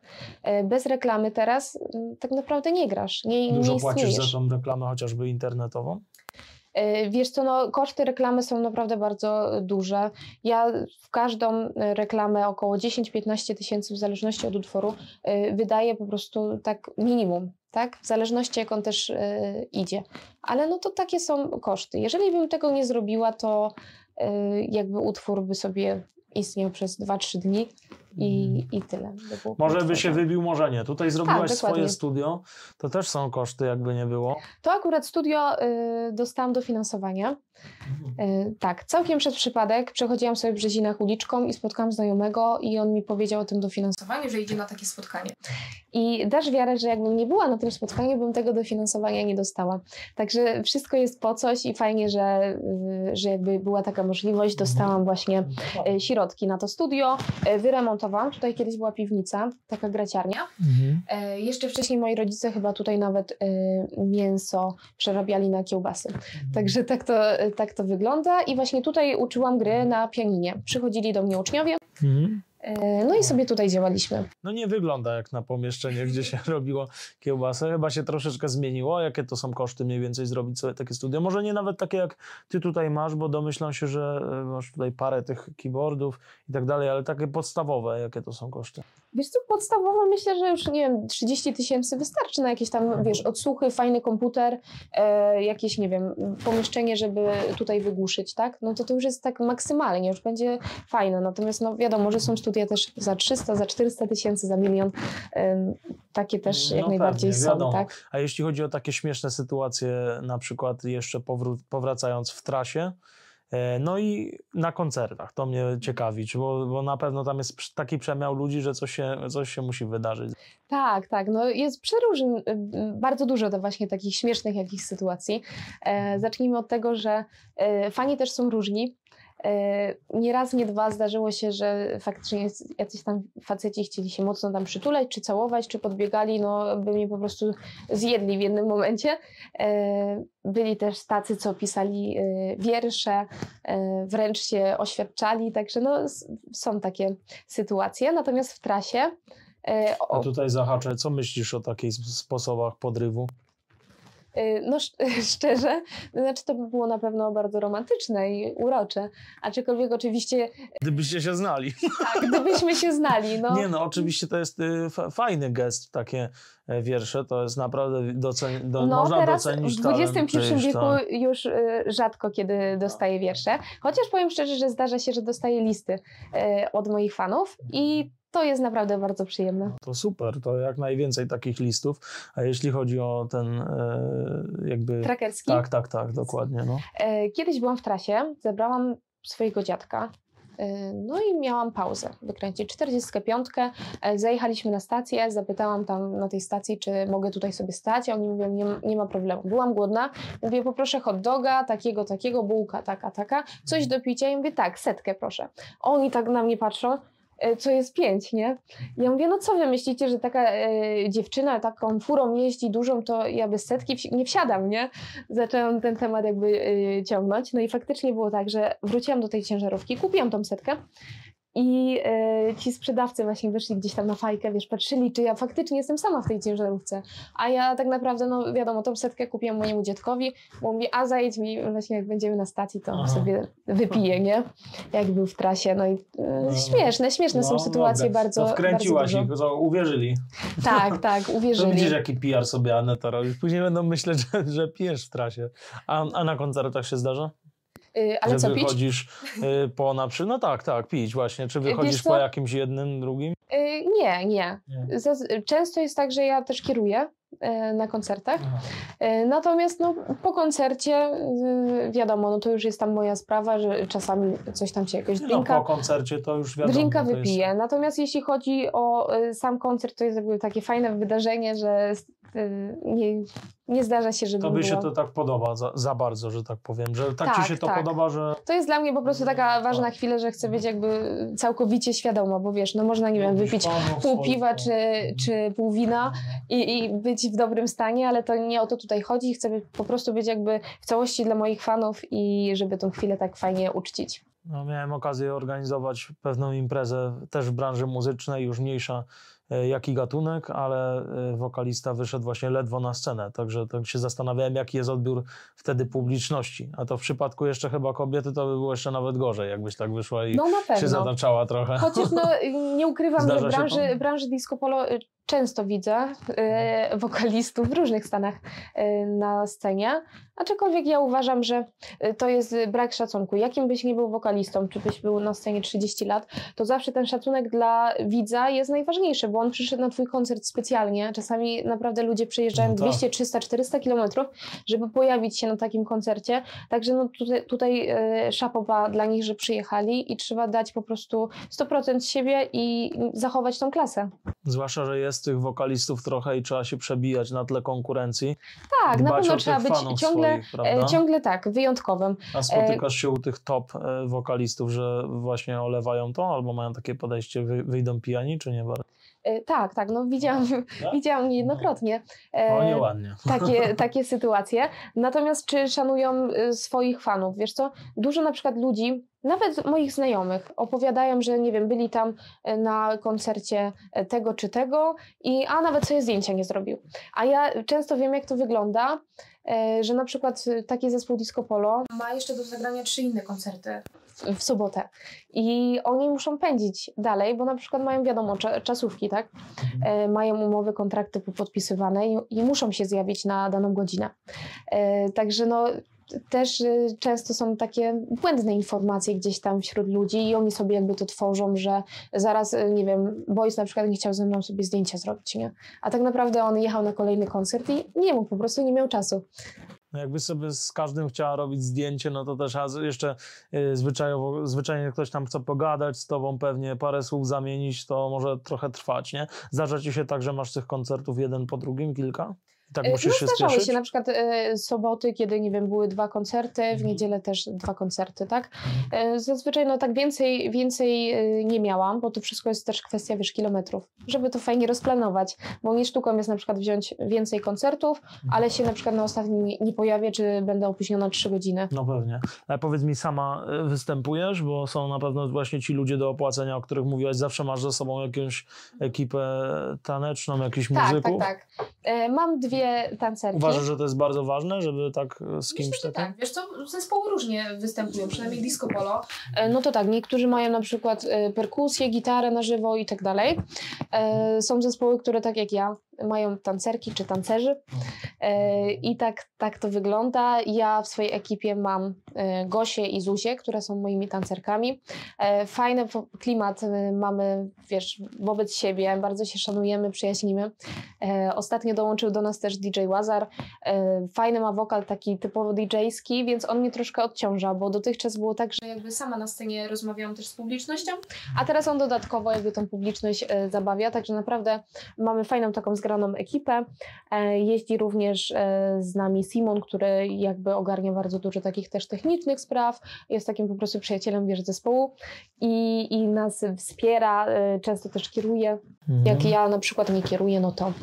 Yy, Bez reklamy teraz mm, tak naprawdę nie grasz, nie, nie Dużo płacisz istniejesz. za tą reklamę, chociażby internetową? E, Wiesz co, no, koszty reklamy są naprawdę bardzo duże. Ja w każdą e, reklamę około 10-15 tysięcy w zależności od utworu e, wydaję po prostu tak minimum, tak? W zależności jak on też e, idzie. Ale no to takie są koszty. Jeżeli bym tego nie zrobiła, to e, jakby utwór by sobie istniał przez 2-3 dni i, i tyle. by Może by się wybił, może nie. Tutaj zrobiłaś Tak, swoje studio, to też są koszty, jakby nie było. To akurat studio y, dostałam dofinansowanie. Y, tak, całkiem przez przypadek przechodziłam sobie w Brzezinach uliczką i spotkałam znajomego i on mi powiedział o tym dofinansowaniu. Że idzie na takie spotkanie. I dasz wiarę, że jakbym nie była na tym spotkaniu, bym tego dofinansowania nie dostała. Także wszystko jest po coś i fajnie, że, że jakby była taka możliwość. Dostałam właśnie y, środki na to studio. Y, Wyremontowałam. Tutaj kiedyś była piwnica, taka graciarnia. E, jeszcze wcześniej moi rodzice chyba tutaj nawet e, mięso przerabiali na kiełbasy. Także tak to, tak to wygląda. I właśnie tutaj uczyłam gry na pianinie. Przychodzili do mnie uczniowie, Mhm. E, no i sobie tutaj działaliśmy. No nie wygląda jak na pomieszczenie, gdzie się robiło kiełbasę. Chyba się troszeczkę zmieniło. Jakie to są koszty mniej więcej zrobić sobie takie studio? Może nie nawet takie jak ty tutaj masz, bo domyślam się, że e, masz tutaj parę tych keyboardów i tak dalej, ale takie podstawowe, jakie to są koszty? Wiesz co, podstawowo myślę, że już nie wiem, 30 tysięcy wystarczy na jakieś tam, wiesz, odsłuchy, fajny komputer, e, jakieś, nie wiem, pomieszczenie, żeby tutaj wygłuszyć, tak? No to to już jest tak maksymalnie, już będzie fajne. Natomiast no wiadomo, że są studia też za 300, za 400 tysięcy, za milion. Takie też jak No najbardziej pewnie, są, wiadomo. tak? A jeśli chodzi o takie śmieszne sytuacje, na przykład jeszcze powró- powracając w trasie, e, no i na koncertach, to mnie ciekawi, czy bo, bo na pewno tam jest taki przemiał ludzi, że coś się, coś się musi wydarzyć. Tak, tak. No jest przeróżny, y, bardzo dużo to właśnie takich śmiesznych jakichś sytuacji. E, zacznijmy od tego, że e, fani też są różni. E, nie raz, nie dwa zdarzyło się, że faktycznie jacyś tam faceci chcieli się mocno tam przytulać, czy całować, czy podbiegali, no by mnie po prostu zjedli w jednym momencie. E, byli też tacy, co pisali e, wiersze, wręcz się oświadczali, także no są takie sytuacje. Natomiast w trasie a tutaj zahaczę, co myślisz o takich sposobach podrywu? Y, no szczerze, znaczy to by było na pewno bardzo romantyczne i urocze, aczkolwiek oczywiście... Gdybyście się znali. Tak, gdybyśmy się znali, no. Nie no, oczywiście to jest y, fajny gest, takie e, wiersze, to jest naprawdę docen, do, no, można teraz docenić w XXI wieku tak. już y, rzadko kiedy dostaję wiersze, chociaż powiem szczerze, że zdarza się, że dostaję listy od moich fanów i to jest naprawdę bardzo przyjemne. To super, to jak najwięcej takich listów. A jeśli chodzi o ten e, jakby... Trackerski? Tak, tak, tak, dokładnie. No. E, kiedyś byłam w trasie, zebrałam swojego dziadka, e, no i miałam pauzę, wykręcić 45. Zajechaliśmy na stację, zapytałam tam na tej stacji, czy mogę tutaj sobie stać, oni mówią, nie, nie ma problemu. Byłam głodna, mówię, poproszę hot doga, takiego, takiego, bułka, taka, taka, coś do picia i mówię, tak, setkę proszę. Oni tak na mnie patrzą, E, co jest pięć, nie? Ja mówię, no co wy myślicie, że taka e, dziewczyna taką furą jeździ dużą, to ja bez setki nie wsiadam, nie? Zaczęłam ten temat jakby e, ciągnąć, no i faktycznie było tak, że wróciłam do tej ciężarówki, kupiłam tą setkę i e, ci sprzedawcy właśnie wyszli gdzieś tam na fajkę, wiesz, patrzyli, czy ja faktycznie jestem sama w tej ciężarówce. A ja tak naprawdę, no wiadomo, tą setkę kupiłam mojemu dziadkowi, bo mówi, a zajedź mi właśnie jak będziemy na stacji, to Aha. sobie wypiję, nie? Jak był w trasie, no i e, no. śmieszne, śmieszne no, są sytuacje dobra. bardzo To wkręciłaś ich, to uwierzyli. Tak, tak, uwierzyli. To widzisz, jaki PR sobie Aneta robisz. Później będą myśleć, że, że pijesz w trasie. A, a na koncertach się zdarza? Yy, ale że co, wychodzisz yy, po na przykład, no tak, tak, pić właśnie. Czy wychodzisz po jakimś jednym, drugim? Nie, nie. nie. Często jest tak, że ja też kieruję na koncertach. Yy, natomiast no, po koncercie yy, wiadomo, no to już jest tam moja sprawa, że czasami coś tam się jakoś drinka... No, po koncercie to już wiadomo. Drinka wypiję. Jest... Natomiast jeśli chodzi o sam koncert, to jest jakby takie fajne wydarzenie, że nie, nie zdarza się, żeby. Tobie się to tak podoba za, za, bardzo, że tak powiem, że tak, tak ci się to tak. podoba, że. To jest dla mnie po prostu taka ważna tak. chwila, że chcę być jakby całkowicie świadoma, bo wiesz, no można, nie wiem, wypić pół piwa czy, czy pół wina i, i być w dobrym stanie, ale to nie o to tutaj chodzi. Chcę po prostu być jakby w całości dla moich fanów i żeby tą chwilę tak fajnie uczcić. No, miałem okazję organizować pewną imprezę też w branży muzycznej, już mniejsza E, jaki gatunek, ale e, wokalista wyszedł właśnie ledwo na scenę. Także tak się zastanawiałem, jaki jest odbiór wtedy publiczności. A to w przypadku jeszcze chyba kobiety to by było jeszcze nawet gorzej, jakbyś tak wyszła i no, się zataczała trochę. Chociaż no, nie ukrywam, Zdarza że branży, branży disco polo y, często widzę y, wokalistów w różnych stanach y, na scenie, aczkolwiek ja uważam, że y, to jest brak szacunku. Jakim byś nie był wokalistą, czy byś był na scenie 30 lat, to zawsze ten szacunek dla widza jest najważniejszy, bo on przyszedł na twój koncert specjalnie. Czasami naprawdę ludzie przyjeżdżają no 200, 300, 400 kilometrów, żeby pojawić się na takim koncercie. Także no tutaj, tutaj szapoba dla nich, że przyjechali i trzeba dać po prostu 100% siebie i zachować tą klasę. Zwłaszcza, że jest jest tych wokalistów trochę i trzeba się przebijać na tle konkurencji. Tak, na pewno trzeba być ciągle, swoich, e, ciągle tak, wyjątkowym. A spotykasz się u tych top e, wokalistów, że właśnie olewają to, albo mają takie podejście, wyjdą pijani, czy nie bardzo? E, tak, tak, no widziałam, no. widziałam niejednokrotnie o, nieładnie. Takie, takie sytuacje. Natomiast czy szanują swoich fanów? Wiesz co, dużo na przykład ludzi nawet moich znajomych opowiadają, że nie wiem, byli tam e, na koncercie e, tego czy tego i a nawet sobie zdjęcia nie zrobił. A ja często wiem, jak to wygląda, e, że na przykład taki zespół Disco Polo ma jeszcze do zagrania trzy inne koncerty w, sobotę i oni muszą pędzić dalej, bo na przykład mają wiadomo czasówki, tak? Mhm. mają umowy, kontrakty podpisywane i, i, muszą się zjawić na daną godzinę. także no też y, często są takie błędne informacje gdzieś tam wśród ludzi i oni sobie jakby to tworzą, że zaraz, y, nie wiem, Boys na przykład nie chciał ze mną sobie zdjęcia zrobić, nie? A tak naprawdę on jechał na kolejny koncert i nie mógł, po prostu nie miał czasu. No jakby sobie z każdym chciała robić zdjęcie, no to też jeszcze y, zwyczajowo, zwyczajnie ktoś tam chce pogadać z tobą, pewnie parę słów zamienić, to może trochę trwać, nie? Zdarza ci się tak, że masz tych koncertów jeden po drugim, kilka? Tak E, musisz no, się zdarzały spieszyć? się na przykład e, soboty, kiedy nie wiem, były dwa koncerty, w Mhm. niedzielę też dwa koncerty, tak? E, zazwyczaj no tak więcej, więcej e, nie miałam, bo to wszystko jest też kwestia, wiesz, kilometrów, żeby to fajnie rozplanować, bo nie sztuką jest na przykład wziąć więcej koncertów, ale się na przykład na ostatni nie, nie pojawię, czy będę opóźniona 3 godziny. No pewnie. Ale powiedz mi, sama y, występujesz, bo są na pewno właśnie ci ludzie do opłacenia, o których mówiłaś, zawsze masz ze sobą jakąś ekipę taneczną, jakichś Tak, muzyków. tak, tak. E, mam dwie tancerki. Uważasz, że to jest bardzo ważne, żeby tak z kimś Myślę, takim? tak. Wiesz co, zespoły różnie występują, przynajmniej disco polo. E, No to tak, niektórzy mają na przykład e, perkusję, gitarę na żywo i tak dalej. E, Są zespoły, które tak jak ja mają tancerki czy tancerzy E, i tak, tak to wygląda. Ja w swojej ekipie mam e, Gosię i Zuzię, które są moimi tancerkami. E, Fajny klimat mamy, wiesz, wobec siebie, bardzo się szanujemy, przyjaźnimy. Ostatnio dołączył do nas też DJ Łazar. Fajny ma wokal taki typowo DJ-ski, więc on mnie troszkę odciąża, bo dotychczas było tak, że jakby sama na scenie rozmawiałam też z publicznością. a teraz on dodatkowo jakby tą publiczność zabawia, także naprawdę mamy fajną taką zgraną ekipę. E, jeździ również e, z nami Simon, który jakby ogarnia bardzo dużo takich też technicznych spraw, jest takim po prostu przyjacielem wiesz, zespołu i, i nas wspiera, e, często też kieruje. Jak Mhm. ja na przykład nie kieruję, no to,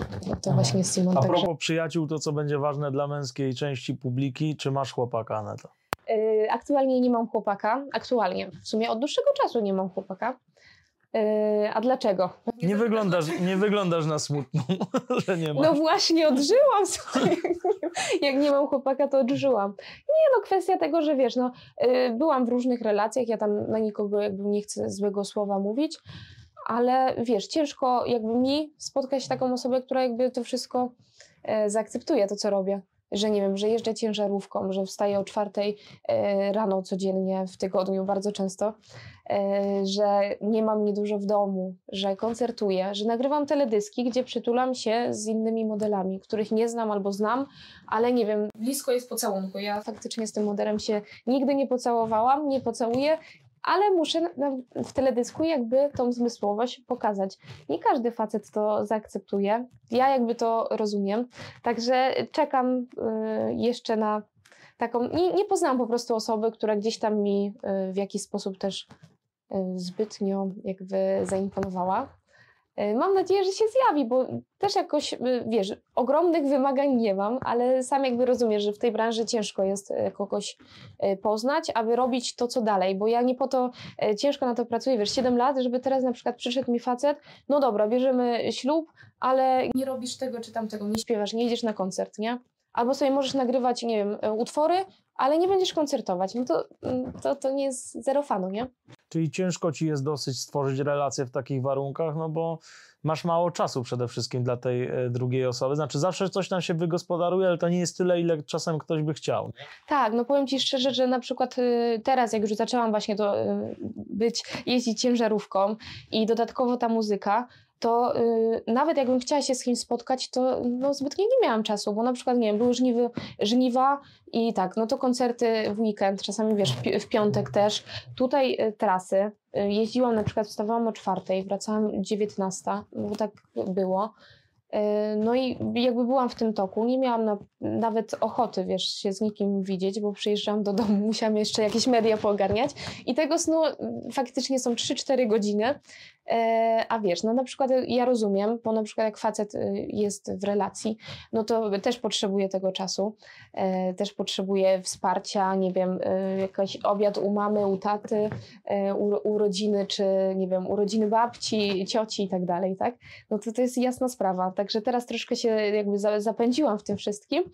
to właśnie jest Simon. A Także. propos przyjaciół, to co będzie ważne dla męskiej części publiki, czy masz chłopaka, Aneta? E, Aktualnie nie mam chłopaka, aktualnie, w sumie od dłuższego czasu nie mam chłopaka. E, A dlaczego? Nie wyglądasz, nie wyglądasz na smutną, że nie masz. No właśnie, odżyłam sobie. Jak nie mam chłopaka, to odżyłam. Nie no, kwestia tego, że wiesz, no, y, byłam w różnych relacjach, ja tam na nikogo jakby nie chcę złego słowa mówić, ale wiesz, ciężko jakby mi spotkać taką osobę, która jakby to wszystko e, zaakceptuje, to co robię. Że nie wiem, że jeżdżę ciężarówką, że wstaję o czwartej e, rano codziennie w tygodniu, bardzo często, e, że nie mam mnie dużo w domu, że koncertuję, że nagrywam teledyski, gdzie przytulam się z innymi modelami, których nie znam albo znam, ale nie wiem, Blisko jest pocałunku. Ja faktycznie z tym modelem się nigdy nie pocałowałam, nie pocałuję, ale muszę w teledysku jakby tą zmysłowość pokazać. Nie każdy facet to zaakceptuje. Ja jakby to rozumiem. Także czekam y, jeszcze na taką. Nie, nie poznałam po prostu osoby, która gdzieś tam mi y, w jakiś sposób też y, zbytnio jakby zaimponowała. Y, Mam nadzieję, że się zjawi, bo też jakoś, y, wiesz, ogromnych wymagań nie mam, ale sam jakby rozumiesz, że w tej branży ciężko jest y, kogoś poznać, aby robić to, co dalej, bo ja nie po to ciężko na to pracuję, wiesz, 7 lat, żeby teraz na przykład przyszedł mi facet, no dobra, bierzemy ślub, ale nie robisz tego czy tamtego, nie śpiewasz, nie idziesz na koncert, nie? Albo sobie możesz nagrywać, nie wiem, utwory, ale nie będziesz koncertować, no to, mm, to, to nie jest zero fanu, nie? Czyli ciężko ci jest dosyć stworzyć relacje w takich warunkach, no bo masz mało czasu przede wszystkim dla tej e, drugiej osoby. Znaczy zawsze coś tam się wygospodaruje, ale to nie jest tyle, ile czasem ktoś by chciał. Tak, no powiem Ci szczerze, że na przykład y, teraz, jak już zaczęłam właśnie to y, być, jeździć ciężarówką i dodatkowo ta muzyka, to y, nawet jakbym chciała się z kimś spotkać, to no, zbytnio nie miałam czasu, bo na przykład, nie wiem, były żniwy, żniwa i tak, no to koncerty w weekend, czasami wiesz, w, pi- w piątek też. Tutaj y, trasy, y, jeździłam na przykład, wstawałam o czwartej, wracałam 19, bo tak było. Y, No i jakby byłam w tym toku, nie miałam na, nawet ochoty, wiesz, się z nikim widzieć, bo przyjeżdżałam do domu, musiałam jeszcze jakieś media poogarniać i tego snu faktycznie są 3-4 godziny, E, a wiesz, no na przykład ja rozumiem, bo na przykład jak facet y, jest w relacji, no to też potrzebuje tego czasu, e, też potrzebuje wsparcia, nie wiem, y, jakiś obiad u mamy, u taty, e, u, urodziny, czy nie wiem, urodziny babci, cioci i tak dalej, tak? No to to jest jasna sprawa. Także teraz troszkę się jakby za- zapędziłam w tym wszystkim,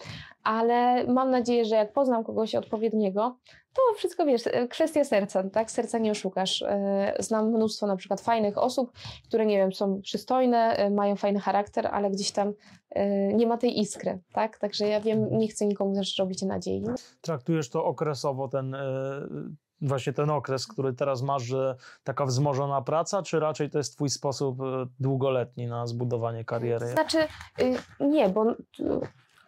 ale mam nadzieję, że jak poznam kogoś odpowiedniego, to wszystko wiesz, e, kwestia serca, tak? Serca nie oszukasz. E, Znam mnóstwo na przykład fajnych osób, które nie wiem, są przystojne, e, mają fajny charakter, ale gdzieś tam nie ma tej iskry, tak? Także ja wiem, nie chcę nikomu też robić nadziei. Traktujesz to okresowo, ten właśnie ten okres, który teraz masz, że taka wzmożona praca, czy raczej to jest twój sposób e, długoletni na zbudowanie kariery? Znaczy, y, nie, bo y,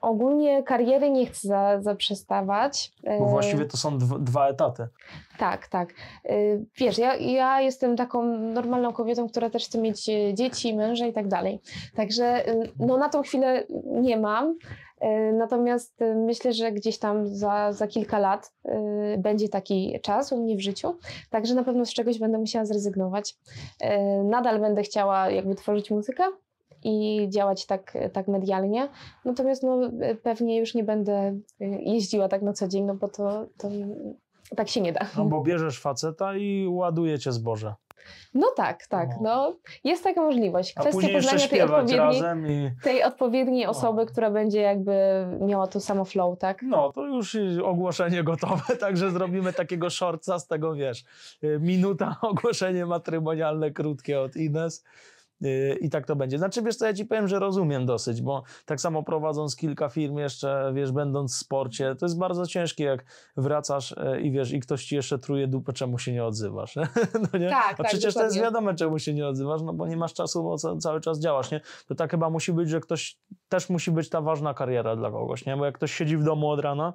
ogólnie kariery nie chcę za, zaprzestawać. Bo E, właściwie to są dwa, etaty. Tak, tak. Y, Wiesz, ja, ja jestem taką normalną kobietą, która też chce mieć e, dzieci, męża i tak dalej. Także no, na tą chwilę nie mam. Y, Natomiast y, myślę, że gdzieś tam za, za kilka lat y, będzie taki czas u mnie w życiu. Także na pewno z czegoś będę musiała zrezygnować. Nadal będę chciała jakby tworzyć muzykę i działać tak, tak medialnie. Natomiast no, pewnie już nie będę jeździła tak na co dzień, no bo to, to tak się nie da. No bo bierzesz faceta i ładujecie zboże. No tak, tak. No. Jest taka możliwość. Kwestia poznania tej odpowiedniej, razem i... tej odpowiedniej No. osoby, która będzie jakby miała to samo flow, tak? No, to już ogłoszenie gotowe, także zrobimy takiego shortca z tego, wiesz, y, minuta ogłoszenie matrymonialne krótkie od Ines. Y, I tak to będzie. Znaczy, wiesz co, ja ci powiem, że rozumiem dosyć, bo tak samo prowadząc kilka firm jeszcze, wiesz, będąc w sporcie, to jest bardzo ciężkie, jak wracasz y, i wiesz, i ktoś ci jeszcze truje dupę, czemu się nie odzywasz, no nie? Tak, A tak, przecież to jest dokładnie. wiadome, czemu się nie odzywasz, no bo nie masz czasu, bo ca- cały czas działasz, nie? To tak chyba musi być, że ktoś, też musi być ta ważna kariera dla kogoś, nie? Bo jak ktoś siedzi w domu od rana,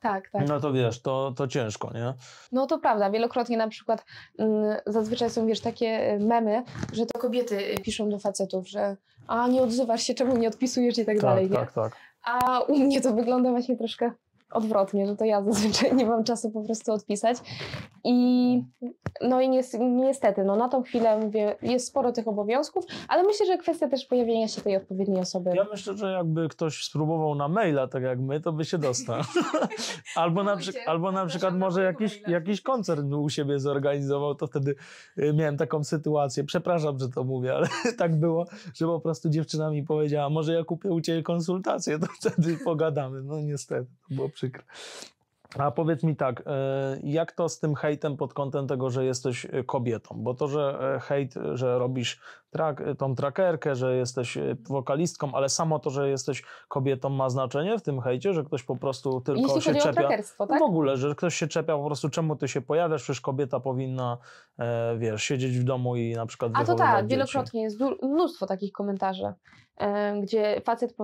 Tak, tak. no to wiesz, to, to ciężko, nie? No to prawda, wielokrotnie na przykład mm, zazwyczaj są, wiesz, takie y, memy, że to kobiety y, piszą do facetów, że a nie odzywasz się, czemu nie odpisujesz i tak, dalej, nie? tak, tak. A u mnie to wygląda właśnie troszkę odwrotnie, że to ja zazwyczaj nie mam czasu po prostu odpisać. I no i nies- niestety, no na tą chwilę mówię, jest sporo tych obowiązków, ale myślę, że kwestia też pojawienia się tej odpowiedniej osoby. Ja myślę, że jakby ktoś spróbował na maila, tak jak my, to by się dostał. albo, na, przy, albo na przykład może jakiś, jakiś koncert u siebie zorganizował, to wtedy y, miałem taką sytuację. Przepraszam, że to mówię, ale tak było, że po prostu dziewczyna mi powiedziała, może ja kupię u ciebie konsultację, to wtedy pogadamy. No niestety, to było przykre. A powiedz mi tak, e, jak to z tym hejtem pod kątem tego, że jesteś e, kobietą? Bo to, że e, hejt, że robisz trak, tą trackerkę, że jesteś wokalistką, ale samo to, że jesteś kobietą ma znaczenie w tym hejcie, że ktoś po prostu tylko Jeśli się czepia. trackerstwo, tak? W ogóle, że ktoś się czepia po prostu, czemu ty się pojawiasz, przecież kobieta powinna, wiesz, siedzieć w domu i na przykład A to tak, dzieci. wielokrotnie jest mnóstwo takich komentarzy, gdzie facet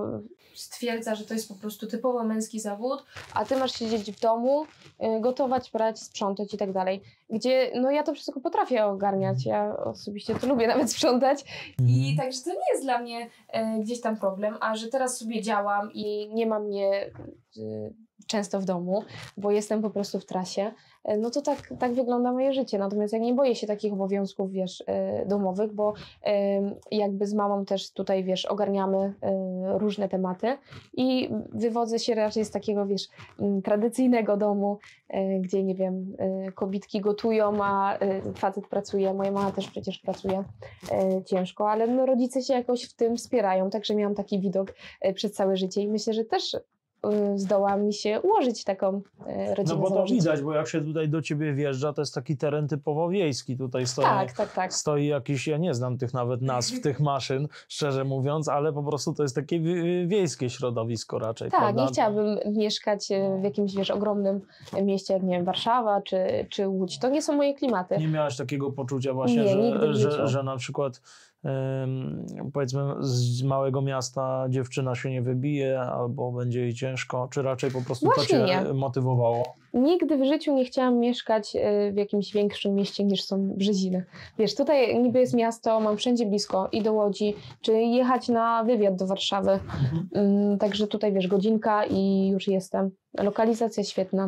Stwierdza, że to jest po prostu typowo męski zawód. a ty masz siedzieć w domu, y, gotować, prać, sprzątać i tak dalej. Gdzie, no ja to wszystko potrafię ogarniać, ja osobiście to lubię nawet sprzątać I Mhm. także to nie jest dla mnie e, gdzieś tam problem, a że teraz sobie działam i nie ma mnie y, często w domu, bo jestem po prostu w trasie, y, no to tak, tak wygląda moje życie. Natomiast ja nie boję się takich obowiązków, wiesz, y, domowych, bo jakby z mamą też tutaj, wiesz, ogarniamy y, różne tematy i wywodzę się raczej z takiego, wiesz, mm, tradycyjnego domu, gdzie, nie wiem, kobitki gotują, a facet pracuje, moja mama też przecież pracuje ciężko, ale no, rodzice się jakoś w tym wspierają, także miałam taki widok przez całe życie i myślę, że też zdoła mi się ułożyć taką y, rodzinę No bo to założyć. widać, bo jak się tutaj do ciebie wjeżdża, to jest taki teren typowo wiejski. Tutaj stoi, Tak, tak, tak. stoi jakiś, ja nie znam tych nawet nazw tych maszyn, szczerze mówiąc, ale po prostu to jest takie wie- wiejskie środowisko raczej. Tak, prawda? nie chciałabym mieszkać y, w jakimś, wiesz, ogromnym mieście, jak nie wiem, Warszawa czy, czy Łódź. To nie są moje klimaty. Nie miałaś takiego poczucia właśnie, Nie, że, że, że na przykład powiedzmy z małego miasta dziewczyna się nie wybije albo będzie jej ciężko, czy raczej po prostu to Właśnie cię nie. motywowało? Nigdy w życiu nie chciałam mieszkać y, w jakimś większym mieście niż są Brzeziny. Wiesz, tutaj niby jest miasto, mam wszędzie blisko i do Łodzi, czy jechać na wywiad do Warszawy. Mhm. Mm, Także tutaj, wiesz, godzinka i już jestem. Lokalizacja świetna.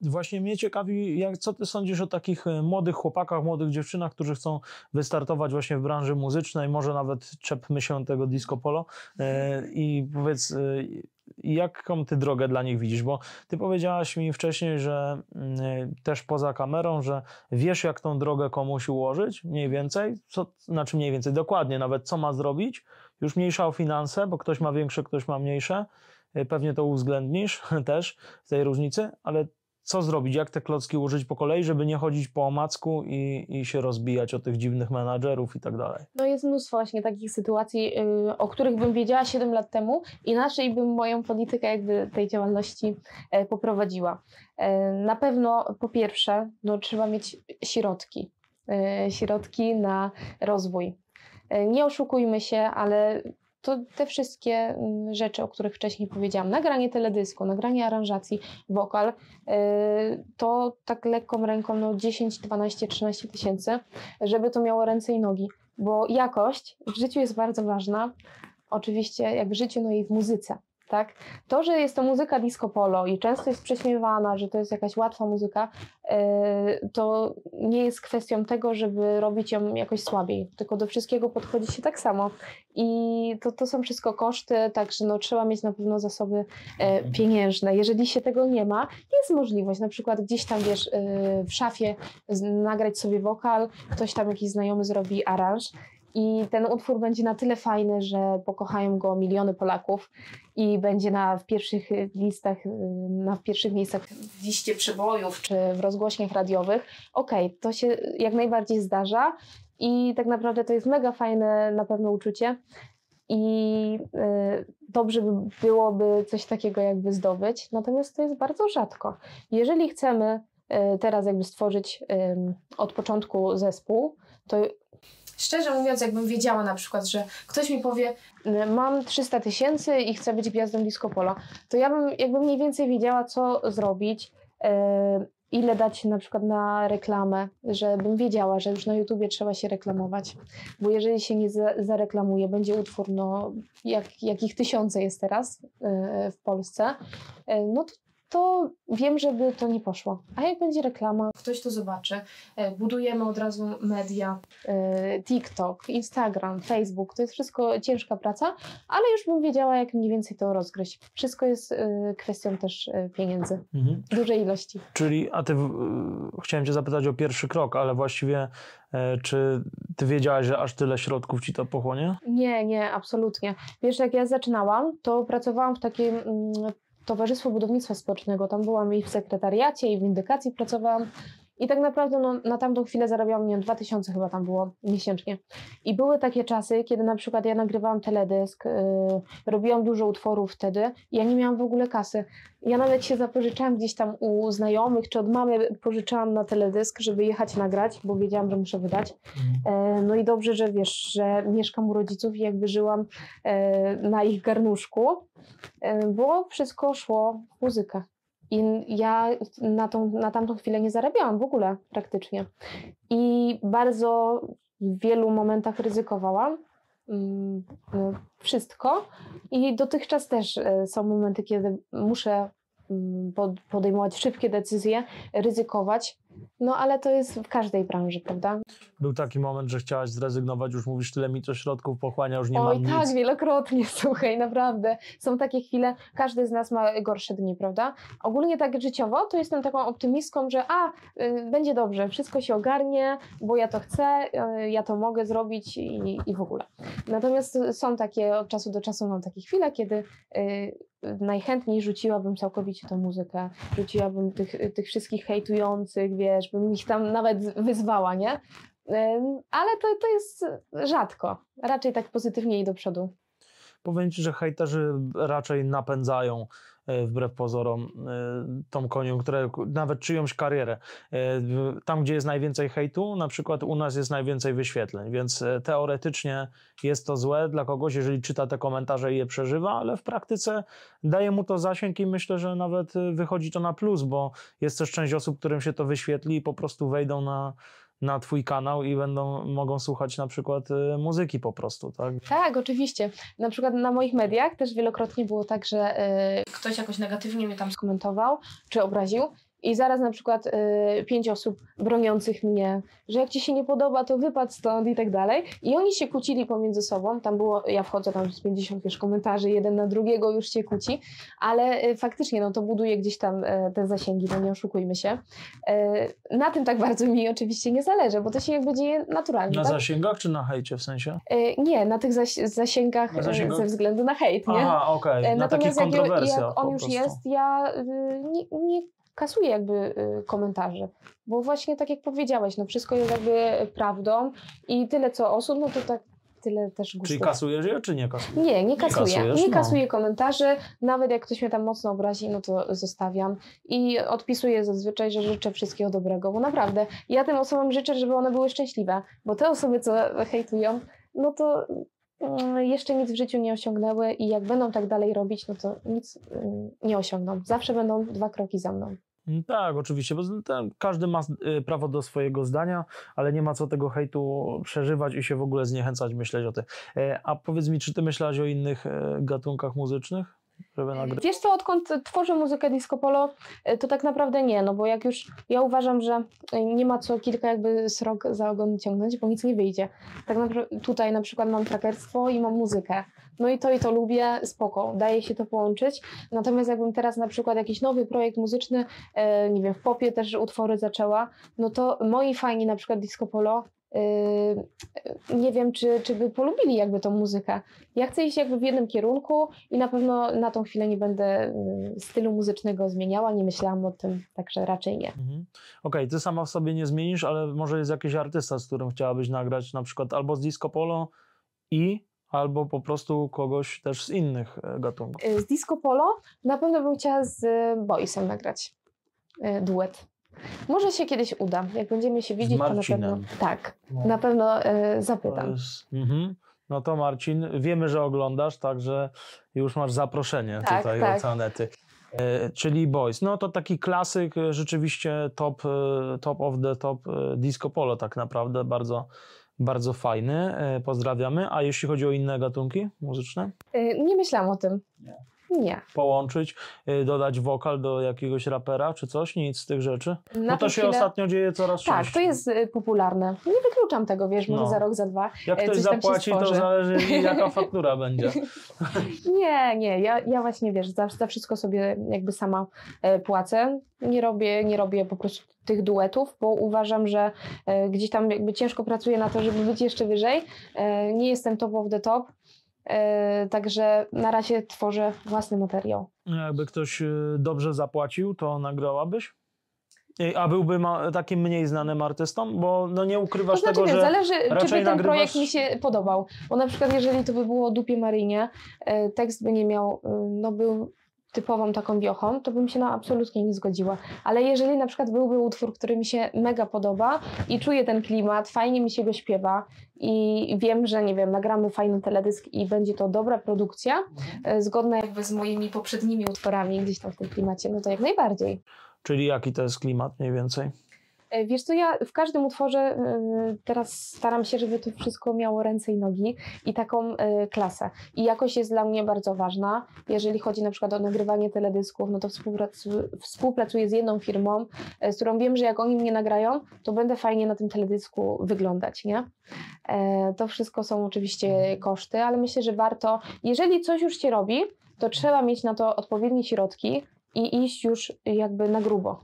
Właśnie mnie ciekawi, jak, co ty sądzisz o takich e, młodych chłopakach, młodych dziewczynach, którzy chcą wystartować właśnie w branży muzycznej, może nawet czepmy się tego disco polo. E, i powiedz, e, jaką ty drogę dla nich widzisz, bo ty powiedziałaś mi wcześniej, że mm, też poza kamerą, że wiesz jak tą drogę komuś ułożyć, mniej więcej, co, znaczy mniej więcej, dokładnie nawet co ma zrobić, już mniejsza o finanse, bo ktoś ma większe, ktoś ma mniejsze, pewnie to uwzględnisz też w tej różnicy, ale co zrobić, jak te klocki ułożyć po kolei, żeby nie chodzić po omacku i, i się rozbijać o tych dziwnych menadżerów i tak dalej. No jest mnóstwo właśnie takich sytuacji, y, o których bym wiedziała 7 lat temu, inaczej bym moją politykę jakby tej działalności e, poprowadziła. E, Na pewno po pierwsze, no, trzeba mieć środki. E, Środki na rozwój. Nie oszukujmy się, ale to te wszystkie mm, rzeczy, o których wcześniej powiedziałam, nagranie teledysku, nagranie aranżacji, wokal, yy, to tak lekką ręką no 10, 12, 13 tysięcy, żeby to miało ręce i nogi, bo jakość w życiu jest bardzo ważna, oczywiście jak w życiu, no i w muzyce tak? To, że jest to muzyka disco polo i często jest prześmiewana, że to jest jakaś łatwa muzyka, yy, to nie jest kwestią tego, żeby robić ją jakoś słabiej, tylko do wszystkiego podchodzi się tak samo. I to, to są wszystko koszty, także no, trzeba mieć na pewno zasoby yy, pieniężne. Jeżeli się tego nie ma, jest możliwość na przykład gdzieś tam, wiesz, yy, w szafie nagrać sobie wokal, ktoś tam jakiś znajomy zrobi aranż i ten utwór będzie na tyle fajny, że pokochają go miliony Polaków i będzie na w pierwszych listach, y, na w pierwszych miejscach w liście przebojów czy w rozgłośniach radiowych. Okej, okay, to się jak najbardziej zdarza i tak naprawdę to jest mega fajne na pewno uczucie. I y, dobrze by byłoby coś takiego jakby zdobyć, natomiast to jest bardzo rzadko. Jeżeli chcemy y, teraz jakby stworzyć od początku zespół, to Szczerze mówiąc, jakbym wiedziała na przykład, że ktoś mi powie, mam 300 tysięcy i chcę być gwiazdą disco to ja bym jakby mniej więcej wiedziała, co zrobić, e, ile dać na przykład na reklamę, żebym wiedziała, że już na YouTubie trzeba się reklamować, bo jeżeli się nie zareklamuje, będzie utwór, no, jak, jakich tysiące jest teraz e, w Polsce, e, no to to wiem, żeby to nie poszło. A jak będzie reklama, ktoś to zobaczy, e, budujemy od razu media, e, TikTok, Instagram, Facebook, to jest wszystko ciężka praca, ale już bym wiedziała, jak mniej więcej to rozgryźć. Wszystko jest e, kwestią też pieniędzy, mhm. dużej ilości. Czyli, a ty, chciałem cię zapytać o pierwszy krok, ale właściwie czy ty wiedziałaś, że aż tyle środków ci to pochłonie? Nie, nie, absolutnie. Wiesz, jak ja zaczynałam, to pracowałam w takim mm, Towarzystwo Budownictwa Społecznego. Tam byłam i w sekretariacie, i w windykacji pracowałam. I tak naprawdę no, na tamtą chwilę zarabiałam, nie wiem, 2000 chyba tam było miesięcznie. I były takie czasy, kiedy na przykład ja nagrywałam teledysk, yy, robiłam dużo utworów wtedy i ja nie miałam w ogóle kasy. Ja nawet się zapożyczałam gdzieś tam u znajomych, czy od mamy pożyczałam na teledysk, żeby jechać nagrać, bo wiedziałam, że muszę wydać. Yy, no i dobrze, że wiesz, że mieszkam u rodziców i jakby żyłam yy, na ich garnuszku, e, bo wszystko szło w. I ja na, tą, na tamtą chwilę nie zarabiałam w ogóle praktycznie. I bardzo w wielu momentach ryzykowałam mm, no, wszystko. I dotychczas też e, są momenty, kiedy muszę mm, podejmować szybkie decyzje, ryzykować, no ale to jest w każdej branży, prawda? Był taki moment, że chciałaś zrezygnować, już mówisz, tyle mi to środków pochłania, już nie Oj, mam tak, nic. wielokrotnie, słuchaj, naprawdę. Są takie chwile, każdy z nas ma gorsze dni, prawda? Ogólnie tak życiowo, to jestem taką optymistką, że a, y, będzie dobrze, wszystko się ogarnie, bo ja to chcę, y, ja to mogę zrobić i, i w ogóle. Natomiast są takie, od czasu do czasu mam takie chwile, kiedy y, najchętniej rzuciłabym całkowicie tą muzykę, rzuciłabym tych, tych wszystkich hejtujących, wiesz, bym ich tam nawet wyzwała, nie? Ale to, to jest rzadko, raczej tak pozytywnie i do przodu. Powiem Ci, że hejterzy raczej napędzają wbrew pozorom e, tą koniunkturę, nawet czyjąś karierę. E, tam, gdzie jest najwięcej hejtu, na przykład u nas jest najwięcej wyświetleń, więc teoretycznie jest to złe dla kogoś, jeżeli czyta te komentarze i je przeżywa, ale w praktyce daje mu to zasięg i myślę, że nawet wychodzi to na plus, bo jest też część osób, którym się to wyświetli i po prostu wejdą na na Twój kanał i będą, mogą słuchać na przykład y, muzyki po prostu, tak? Tak, oczywiście. Na przykład na moich mediach też wielokrotnie było tak, że y, ktoś jakoś negatywnie mnie tam skomentował czy obraził i zaraz na przykład y, pięć osób broniących mnie, że jak ci się nie podoba, to wypad stąd i tak dalej. I oni się kłócili pomiędzy sobą. Tam było, ja wchodzę tam z 50 wiesz, komentarzy, jeden na drugiego już się kłóci, ale y, faktycznie no, to buduje gdzieś tam y, te zasięgi, no nie oszukujmy się. Y, na tym tak bardzo mi oczywiście nie zależy, bo to się jakby dzieje naturalnie. Na tak? zasięgach czy na hejcie w sensie? Y, nie, na tych zaś zasięgach, na zasięgach, ze względu na hejt, nie? Aha, okej. Okay. Natomiast jak, jak on już jest, ja nie, nie kasuje jakby y, komentarze, bo właśnie tak jak powiedziałeś, no wszystko jest jakby prawdą i tyle co osób, no to tak tyle też gustów. Czyli kasujesz je, czy nie kasujesz? Nie, nie kasuję. Nie, nie kasuję no. komentarzy. Nawet jak ktoś mnie tam mocno obrazi, no to zostawiam. I odpisuję zazwyczaj, że życzę wszystkiego dobrego, bo naprawdę ja tym osobom życzę, żeby one były szczęśliwe, bo te osoby, co hejtują, no to mm, jeszcze nic w życiu nie osiągnęły i jak będą tak dalej robić, no to nic mm, nie osiągną. Zawsze będą dwa kroki za mną. Mm, Tak, oczywiście, bo każdy ma y, prawo do swojego zdania, ale nie ma co tego hejtu przeżywać i się w ogóle zniechęcać, myśleć o tym. E, A powiedz mi, czy ty myślałaś o innych e, gatunkach muzycznych, żeby nagrać? Wiesz co, odkąd tworzę muzykę disco polo, y, to tak naprawdę nie, no bo jak już, ja uważam, że nie ma co kilka jakby srok za ogon ciągnąć, bo nic nie wyjdzie. Tak tutaj na przykład mam trackerstwo i mam muzykę. No i to i to lubię, spoko, daje się to połączyć. Natomiast jakbym teraz na przykład jakiś nowy projekt muzyczny, e, nie wiem, w popie też utwory zaczęła, no to moi fajni na przykład disco polo, y, nie wiem, czy, czy by polubili jakby tą muzykę. Ja chcę iść jakby w jednym kierunku i na pewno na tą chwilę nie będę y, stylu muzycznego zmieniała, nie myślałam o tym, także raczej nie. Mhm. Okej, ty sama w sobie nie zmienisz, ale może jest jakiś artysta, z którym chciałabyś nagrać na przykład albo z disco polo i albo po prostu kogoś też z innych e, gatunków. Y, Z disco polo na pewno bym chciała z y, Boysem nagrać duet. Może się kiedyś uda. Jak będziemy się widzieć, to na pewno. Tak, No. na pewno y, To zapytam. jest, mhm. No to Marcin, wiemy, że oglądasz, także już masz zaproszenie Tak, tutaj tak. od Anety. E, czyli Boys. No to taki klasyk, e, rzeczywiście top, e, top of the top e, disco polo tak naprawdę, bardzo, bardzo fajny. E, Pozdrawiamy. A jeśli chodzi o inne gatunki muzyczne? Y, Nie myślałam o tym. Nie. Nie. Połączyć, e, dodać wokal do jakiegoś rapera czy coś? Nic z tych rzeczy? Na Bo to tą się chwilę- ostatnio dzieje coraz Tak, częściej. to jest y, popularne. Nie wykluczam tego, wiesz, może No. za rok, za dwa. Jak e, ktoś coś tam się zapłaci, to stworzy. zależy jaka faktura będzie. Nie, nie, ja, ja właśnie wiesz, za, za wszystko sobie jakby sama e, płacę. Nie robię, nie robię po prostu tych duetów, bo uważam, że e, gdzieś tam jakby ciężko pracuję na to, żeby być jeszcze wyżej. E, nie jestem top of the top. E, także na razie tworzę własny materiał. Jakby ktoś y, dobrze zapłacił, to nagrałabyś? A byłby takim mniej znanym artystą? Bo no nie To ukrywasz znaczy, tego, że zależy, czy by ten projekt mi się podobał. Bo na przykład, jeżeli to by było o dupie Marynie, e, tekst by nie miał, e, no był typową taką wiochą, to bym się na absolutnie nie zgodziła. Ale jeżeli na przykład byłby utwór, który mi się mega podoba i czuję ten klimat, fajnie mi się go śpiewa i wiem, że nie wiem, nagramy fajny teledysk i będzie to dobra produkcja, e, zgodna jakby z moimi poprzednimi utworami gdzieś tam w tym klimacie, no to jak najbardziej. Czyli jaki to jest klimat mniej więcej? E, Wiesz co, ja w każdym utworze e, teraz staram się, żeby to wszystko miało ręce i nogi i taką e, klasę. I jakość jest dla mnie bardzo ważna. Jeżeli chodzi na przykład o nagrywanie teledysków, no to współpracuję, z jedną firmą, z którą wiem, że jak oni mnie nagrają, to będę fajnie na tym teledysku wyglądać, nie? To wszystko są oczywiście koszty, ale myślę, że warto, jeżeli coś już się robi, to trzeba mieć na to odpowiednie środki i iść już jakby na grubo.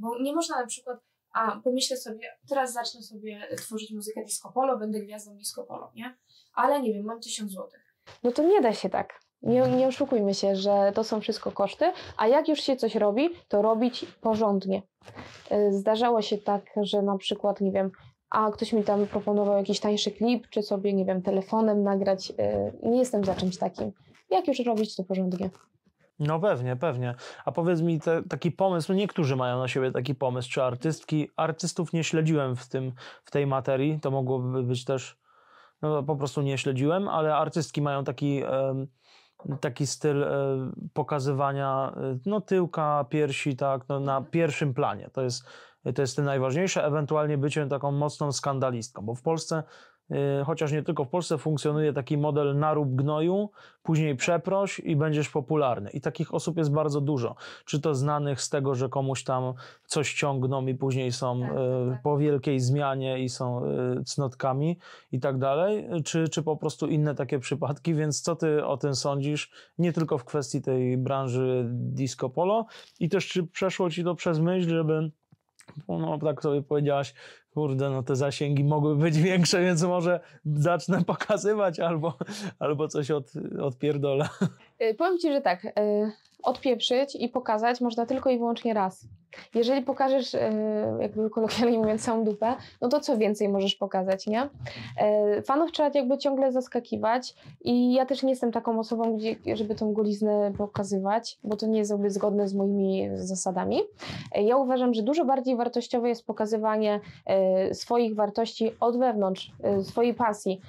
Bo nie można na przykład, a pomyślę sobie, teraz zacznę sobie tworzyć muzykę disco polo, będę gwiazdą disco polo, nie? Ale nie wiem, mam tysiąc złotych. No to nie da się tak. Nie, nie oszukujmy się, że to są wszystko koszty, a jak już się coś robi, to robić porządnie. Y, Zdarzało się tak, że na przykład, nie wiem, a ktoś mi tam proponował jakiś tańszy klip, czy sobie, nie wiem, telefonem nagrać. Y, Nie jestem za czymś takim. Jak już robić, to porządnie. No pewnie, pewnie. A powiedz mi, te, taki pomysł, niektórzy mają na siebie taki pomysł, czy artystki, artystów nie śledziłem w, tym, w tej materii, to mogłoby być też, no po prostu nie śledziłem, ale artystki mają taki, taki styl e, pokazywania e, no tyłka, piersi, tak, no, na pierwszym planie. To jest, to jest najważniejsze, ewentualnie bycie taką mocną skandalistką, bo w Polsce chociaż nie tylko w Polsce funkcjonuje taki model narób gnoju, później przeproś i będziesz popularny. I takich osób jest bardzo dużo. Czy to znanych z tego, że komuś tam coś ciągną i później są Tak, e, tak, tak. po wielkiej zmianie i są e, cnotkami i tak dalej, czy, czy po prostu inne takie przypadki. Więc co ty o tym sądzisz? Nie tylko w kwestii tej branży disco polo i też czy przeszło ci to przez myśl, żeby no tak sobie powiedziałaś, kurde, no te zasięgi mogły być większe, więc może zacznę pokazywać albo, albo coś od, odpierdolę. Y, Powiem Ci, że tak, y, odpieprzyć i pokazać można tylko i wyłącznie raz. Jeżeli pokażesz, e, jakby kolokwialnie mówiąc, całą dupę, no to co więcej możesz pokazać, nie? E, fanów trzeba jakby ciągle zaskakiwać i ja też nie jestem taką osobą, żeby tą goliznę pokazywać, bo to nie jest jakby zgodne z moimi zasadami. E, ja uważam, że dużo bardziej wartościowe jest pokazywanie swoich wartości od wewnątrz, swojej pasji,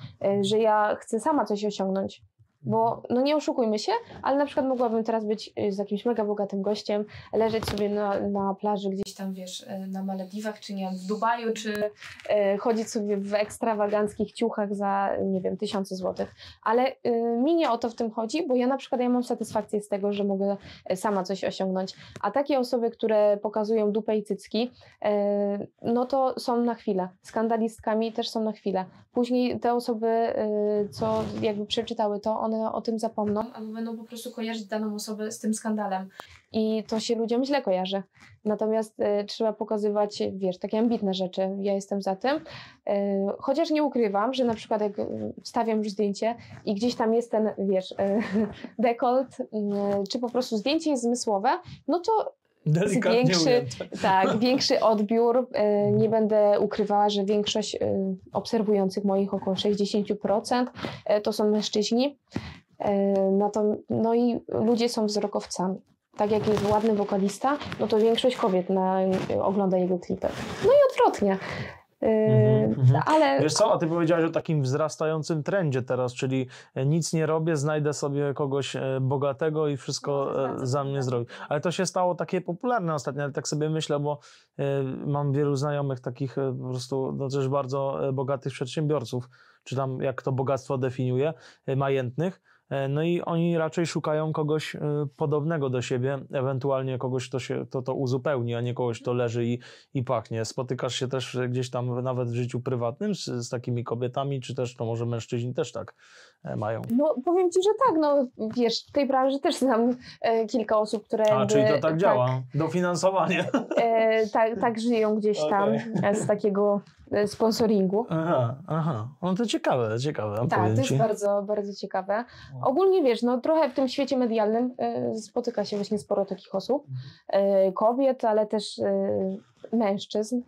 że ja chcę sama coś osiągnąć, bo no nie oszukujmy się, ale na przykład mogłabym teraz być y, z jakimś mega bogatym gościem, leżeć sobie na, na plaży gdzieś tam, wiesz, y, na Malediwach, czy nie w Dubaju, czy e, chodzić sobie w ekstrawaganckich ciuchach za, nie wiem, tysiące złotych. Ale e, mi nie o to w tym chodzi, bo ja na przykład ja mam satysfakcję z tego, że mogę sama coś osiągnąć. A takie osoby, które pokazują dupę i cycki, no to są na chwilę. Skandalistkami też są na chwilę. Później te osoby, co jakby przeczytały to, one one o tym zapomną, albo będą po prostu kojarzyć daną osobę z tym skandalem. I to się ludziom źle kojarzy. Natomiast y, trzeba pokazywać, wiesz, takie ambitne rzeczy. Ja jestem za tym. Y, chociaż nie ukrywam, że na przykład jak wstawiam już zdjęcie i gdzieś tam jest ten, wiesz, y, dekolt, czy po prostu zdjęcie jest zmysłowe, no to większy, tak, większy odbiór. Nie będę ukrywała, że większość obserwujących moich około 60% to są mężczyźni. No, to, no i ludzie są wzrokowcami. Tak jak jest ładny wokalista, no to większość kobiet na, ogląda jego klipy. No i odwrotnie. Mm-hmm. Ale... Wiesz co, a ty powiedziałaś o takim wzrastającym trendzie teraz, czyli e, nic nie robię, znajdę sobie kogoś e, bogatego i wszystko no, za mnie zrobi. Ale to się stało takie popularne ostatnio, ale tak sobie myślę, bo mam wielu znajomych takich po prostu no, też bardzo bogatych przedsiębiorców, czy tam jak to bogactwo definiuje, majętnych E, no i oni raczej szukają kogoś e, podobnego do siebie, ewentualnie kogoś, kto się, to, to uzupełni, a nie kogoś, kto leży i, i pachnie. Spotykasz się też gdzieś tam nawet w życiu prywatnym z, z takimi kobietami, czy też to może mężczyźni też tak e, mają? No powiem Ci, że tak, no wiesz, w tej branży też znam e, kilka osób, które... A, czyli to tak, tak działa, dofinansowanie. E, tak, tak żyją gdzieś tam okay. z takiego E, sponsoringu. Aha, aha. No to ciekawe, ciekawe. Tak, to jest bardzo, bardzo ciekawe. Ogólnie wiesz, no trochę w tym świecie medialnym y, spotyka się właśnie sporo takich osób, kobiet, ale też mężczyzn.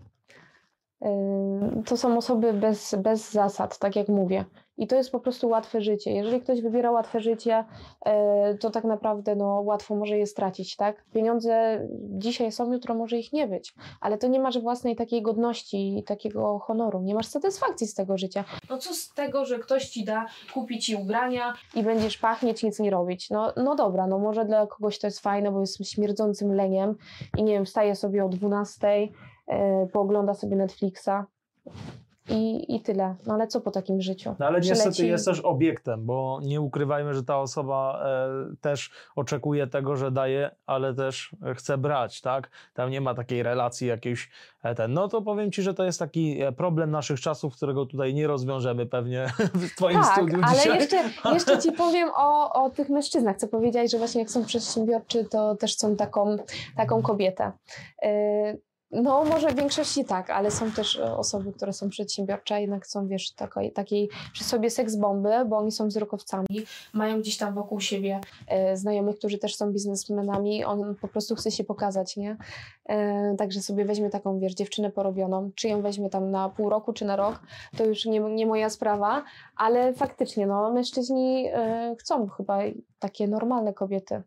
To są osoby bez, bez zasad, tak jak mówię. I to jest po prostu łatwe życie. Jeżeli ktoś wybiera łatwe życie, e, to tak naprawdę no, łatwo może je stracić, tak? Pieniądze dzisiaj są, jutro może ich nie być, ale to nie masz własnej takiej godności i takiego honoru, nie masz satysfakcji z tego życia. No co z tego, że ktoś ci da, kupi ci ubrania i będziesz pachnieć, nic nie robić? No, no dobra, no może dla kogoś to jest fajne, bo jest śmierdzącym leniem i nie wiem, wstaje sobie o 12, e, poogląda sobie Netflixa, i, I tyle. No ale co po takim życiu? No ale niestety jest też obiektem, bo nie ukrywajmy, że ta osoba e, też oczekuje tego, że daje, ale też chce brać, tak? Tam nie ma takiej relacji jakiejś e, ten. No to powiem Ci, że to jest taki e, problem naszych czasów, którego tutaj nie rozwiążemy pewnie w Twoim tak, studiu ale dzisiaj. Jeszcze, jeszcze Ci powiem o, o tych mężczyznach, co powiedziałeś, że właśnie jak są przedsiębiorczy, to też są taką, taką kobietę. E, no, może w większości tak, ale są też e, osoby, które są przedsiębiorcze, jednak są, wiesz, takiej, takiej przy sobie seks bomby, bo oni są wzrokowcami, mają gdzieś tam wokół siebie e, znajomych, którzy też są biznesmenami, on po prostu chce się pokazać, nie? E, także sobie weźmie taką, wiesz, dziewczynę porobioną, czy ją weźmie tam na pół roku, czy na rok, to już nie, nie moja sprawa, ale faktycznie, no, mężczyźni e, chcą chyba takie normalne kobiety.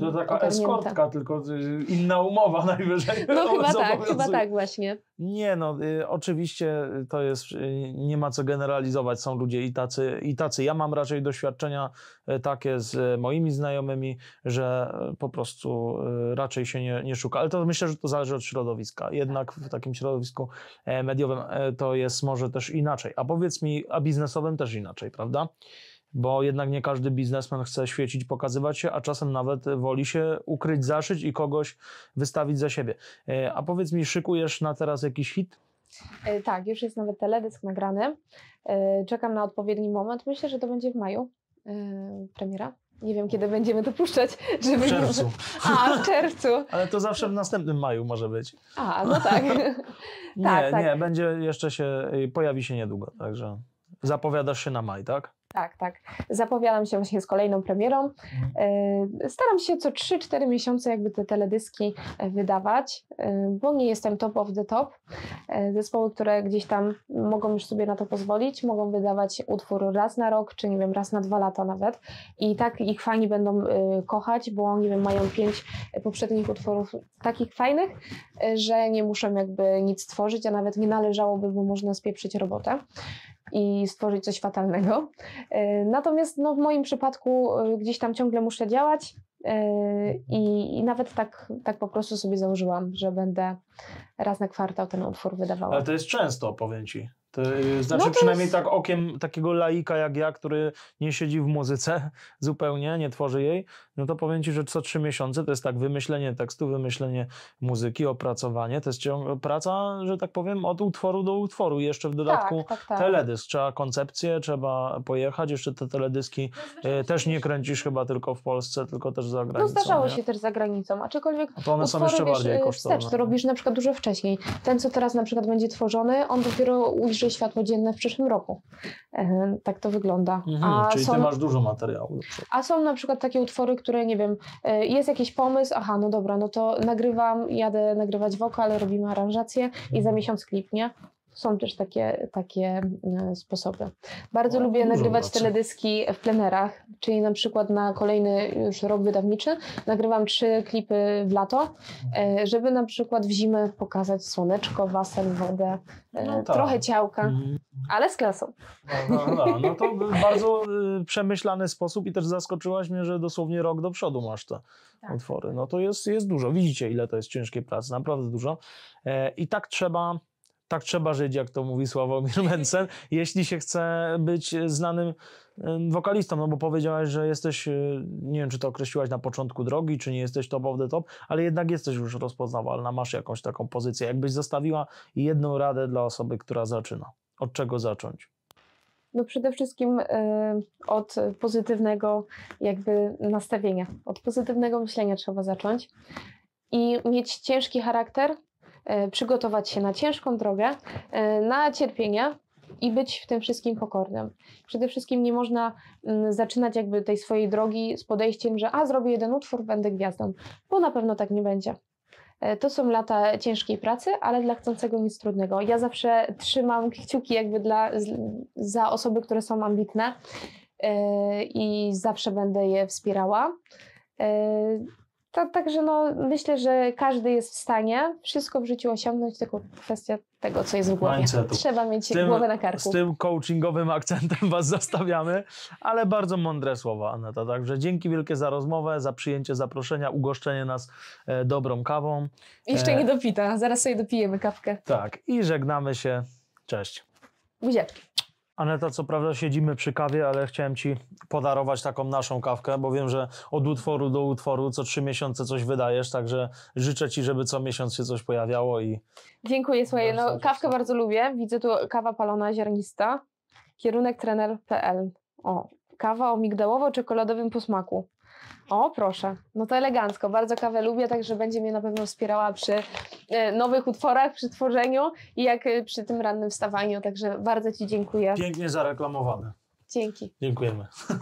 To taka ogarnięte. eskortka, tylko y, inna umowa najwyżej. No chyba tak, chyba tak właśnie. Nie no, y, oczywiście to jest, y, nie ma co generalizować, są ludzie i tacy, i tacy. Ja mam raczej doświadczenia y, takie z moimi znajomymi, że y, po prostu y, raczej się nie, nie szuka, ale to myślę, że to zależy od środowiska. Jednak w takim środowisku e, mediowym e, to jest może też inaczej. A powiedz mi, a biznesowym też inaczej, prawda? Bo jednak nie każdy biznesmen chce świecić, pokazywać się, a czasem nawet woli się ukryć, zaszyć i kogoś wystawić za siebie. E, a powiedz mi, szykujesz na teraz jakiś hit? E, tak, już jest nawet teledysk nagrany. E, czekam na odpowiedni moment. Myślę, że to będzie w maju premiera. Nie wiem, kiedy będziemy to puszczać. Żeby... W czerwcu. A, w czerwcu. Ale to zawsze w następnym maju może być. A, no tak. nie, tak, tak. nie, będzie jeszcze się, pojawi się niedługo, także zapowiadasz się na maj, tak? Tak, tak. Zapowiadam się właśnie z kolejną premierą. E, Staram się co 3-4 miesiące jakby te teledyski e, wydawać, e, bo nie jestem top of the top. Zespoły, które gdzieś tam mogą już sobie na to pozwolić, mogą wydawać utwór raz na rok, czy nie wiem, raz na dwa lata nawet. I tak ich fani będą kochać, bo nie wiem, mają pięć poprzednich utworów takich fajnych, że nie muszą jakby nic tworzyć, a nawet nie należałoby, bo można spieprzyć robotę i stworzyć coś fatalnego. E, Natomiast no, w moim przypadku e, gdzieś tam ciągle muszę działać e, i, i nawet tak, tak po prostu sobie założyłam, że będę raz na kwartał ten utwór wydawała. Ale to jest często, powiem ci. To, y, znaczy No przynajmniej jest- tak okiem takiego laika jak ja, który nie siedzi w muzyce zupełnie, nie tworzy jej, no to powiem ci, że co trzy miesiące to jest tak wymyślenie tekstu, wymyślenie muzyki, opracowanie, to jest ciąg- praca, że tak powiem, od utworu do utworu. Jeszcze w dodatku tak, tak, tak. teledysk, trzeba koncepcję, trzeba pojechać, jeszcze te teledyski e, też nie kręcisz chyba tylko w Polsce, tylko też za granicą. No zdarzało nie? się też za granicą, aczkolwiek A to one są jeszcze bardziej y, kosztowne. Wstecz, to robisz na przykład dużo wcześniej. Ten, co teraz na przykład będzie tworzony, on dopiero ujrzy światło dzienne w przyszłym roku. E, Tak to wygląda. Mhm, czyli są, ty masz dużo materiału. a są na przykład takie utwory, które nie wiem, e, jest jakiś pomysł, aha, no dobra, no to nagrywam, jadę nagrywać wokal, robimy aranżację i za miesiąc klip, nie? Są też takie, takie e, sposoby. Bardzo No, lubię nagrywać pracy. teledyski w plenerach, czyli na przykład na kolejny już rok wydawniczy nagrywam trzy klipy w lato, e, żeby na przykład w zimę pokazać słoneczko, basen, wodę, e, No tak. trochę ciałka, Mhm. ale z klasą. No, no, no, no to bardzo y, przemyślany sposób i też zaskoczyłaś mnie, że dosłownie rok do przodu masz te Tak. utwory. No to jest, jest dużo. Widzicie, ile to jest ciężkiej pracy, naprawdę dużo. I tak trzeba, tak trzeba żyć, jak to mówi Sławomir Mencen, jeśli się chce być znanym wokalistą, no bo powiedziałaś, że jesteś, y, nie wiem, czy to określiłaś na początku drogi, czy nie jesteś top of the top, ale jednak jesteś już rozpoznawalna, masz jakąś taką pozycję. Jakbyś zostawiła jedną radę dla osoby, która zaczyna. Od czego zacząć? No przede wszystkim e, od pozytywnego jakby nastawienia, od pozytywnego myślenia trzeba zacząć i mieć ciężki charakter, e, przygotować się na ciężką drogę, e, na cierpienie i być w tym wszystkim pokornym. Przede wszystkim nie można mm, zaczynać jakby tej swojej drogi z podejściem, że a zrobię jeden utwór, będę gwiazdą, bo na pewno tak nie będzie. E, To są lata ciężkiej pracy, ale dla chcącego nic trudnego. Ja zawsze trzymam kciuki jakby dla, za osoby, które są ambitne e, i zawsze będę je wspierała. To, także no, myślę, że każdy jest w stanie wszystko w życiu osiągnąć, tylko kwestia tego, co jest w głowie. Mindsetu. Trzeba mieć tym- głowę na karku. Z tym coachingowym akcentem Was zostawiamy, ale bardzo mądre słowa, Aneta. Także dzięki wielkie za rozmowę, za przyjęcie zaproszenia, ugoszczenie nas e, dobrą kawą. Jeszcze e, nie dopita, zaraz sobie dopijemy kawkę. Tak, i żegnamy się. Cześć. Buziaczki. Aneta, co prawda siedzimy przy kawie, ale chciałem Ci podarować taką naszą kawkę, bo wiem, że od utworu do utworu co trzy miesiące coś wydajesz, także życzę Ci, żeby co miesiąc się coś pojawiało i Dziękuję, słuchaj, no kawkę bardzo lubię. Widzę tu kawa palona ziarnista, kierunek trener.pl. O, kawa o migdałowo-czekoladowym posmaku. O, proszę. No to elegancko. Bardzo kawę lubię, także będzie mnie na pewno wspierała przy e, nowych utworach, przy tworzeniu i jak e, przy tym rannym wstawaniu. Także bardzo Ci dziękuję. pięknie zareklamowane. Dzięki. Dziękujemy.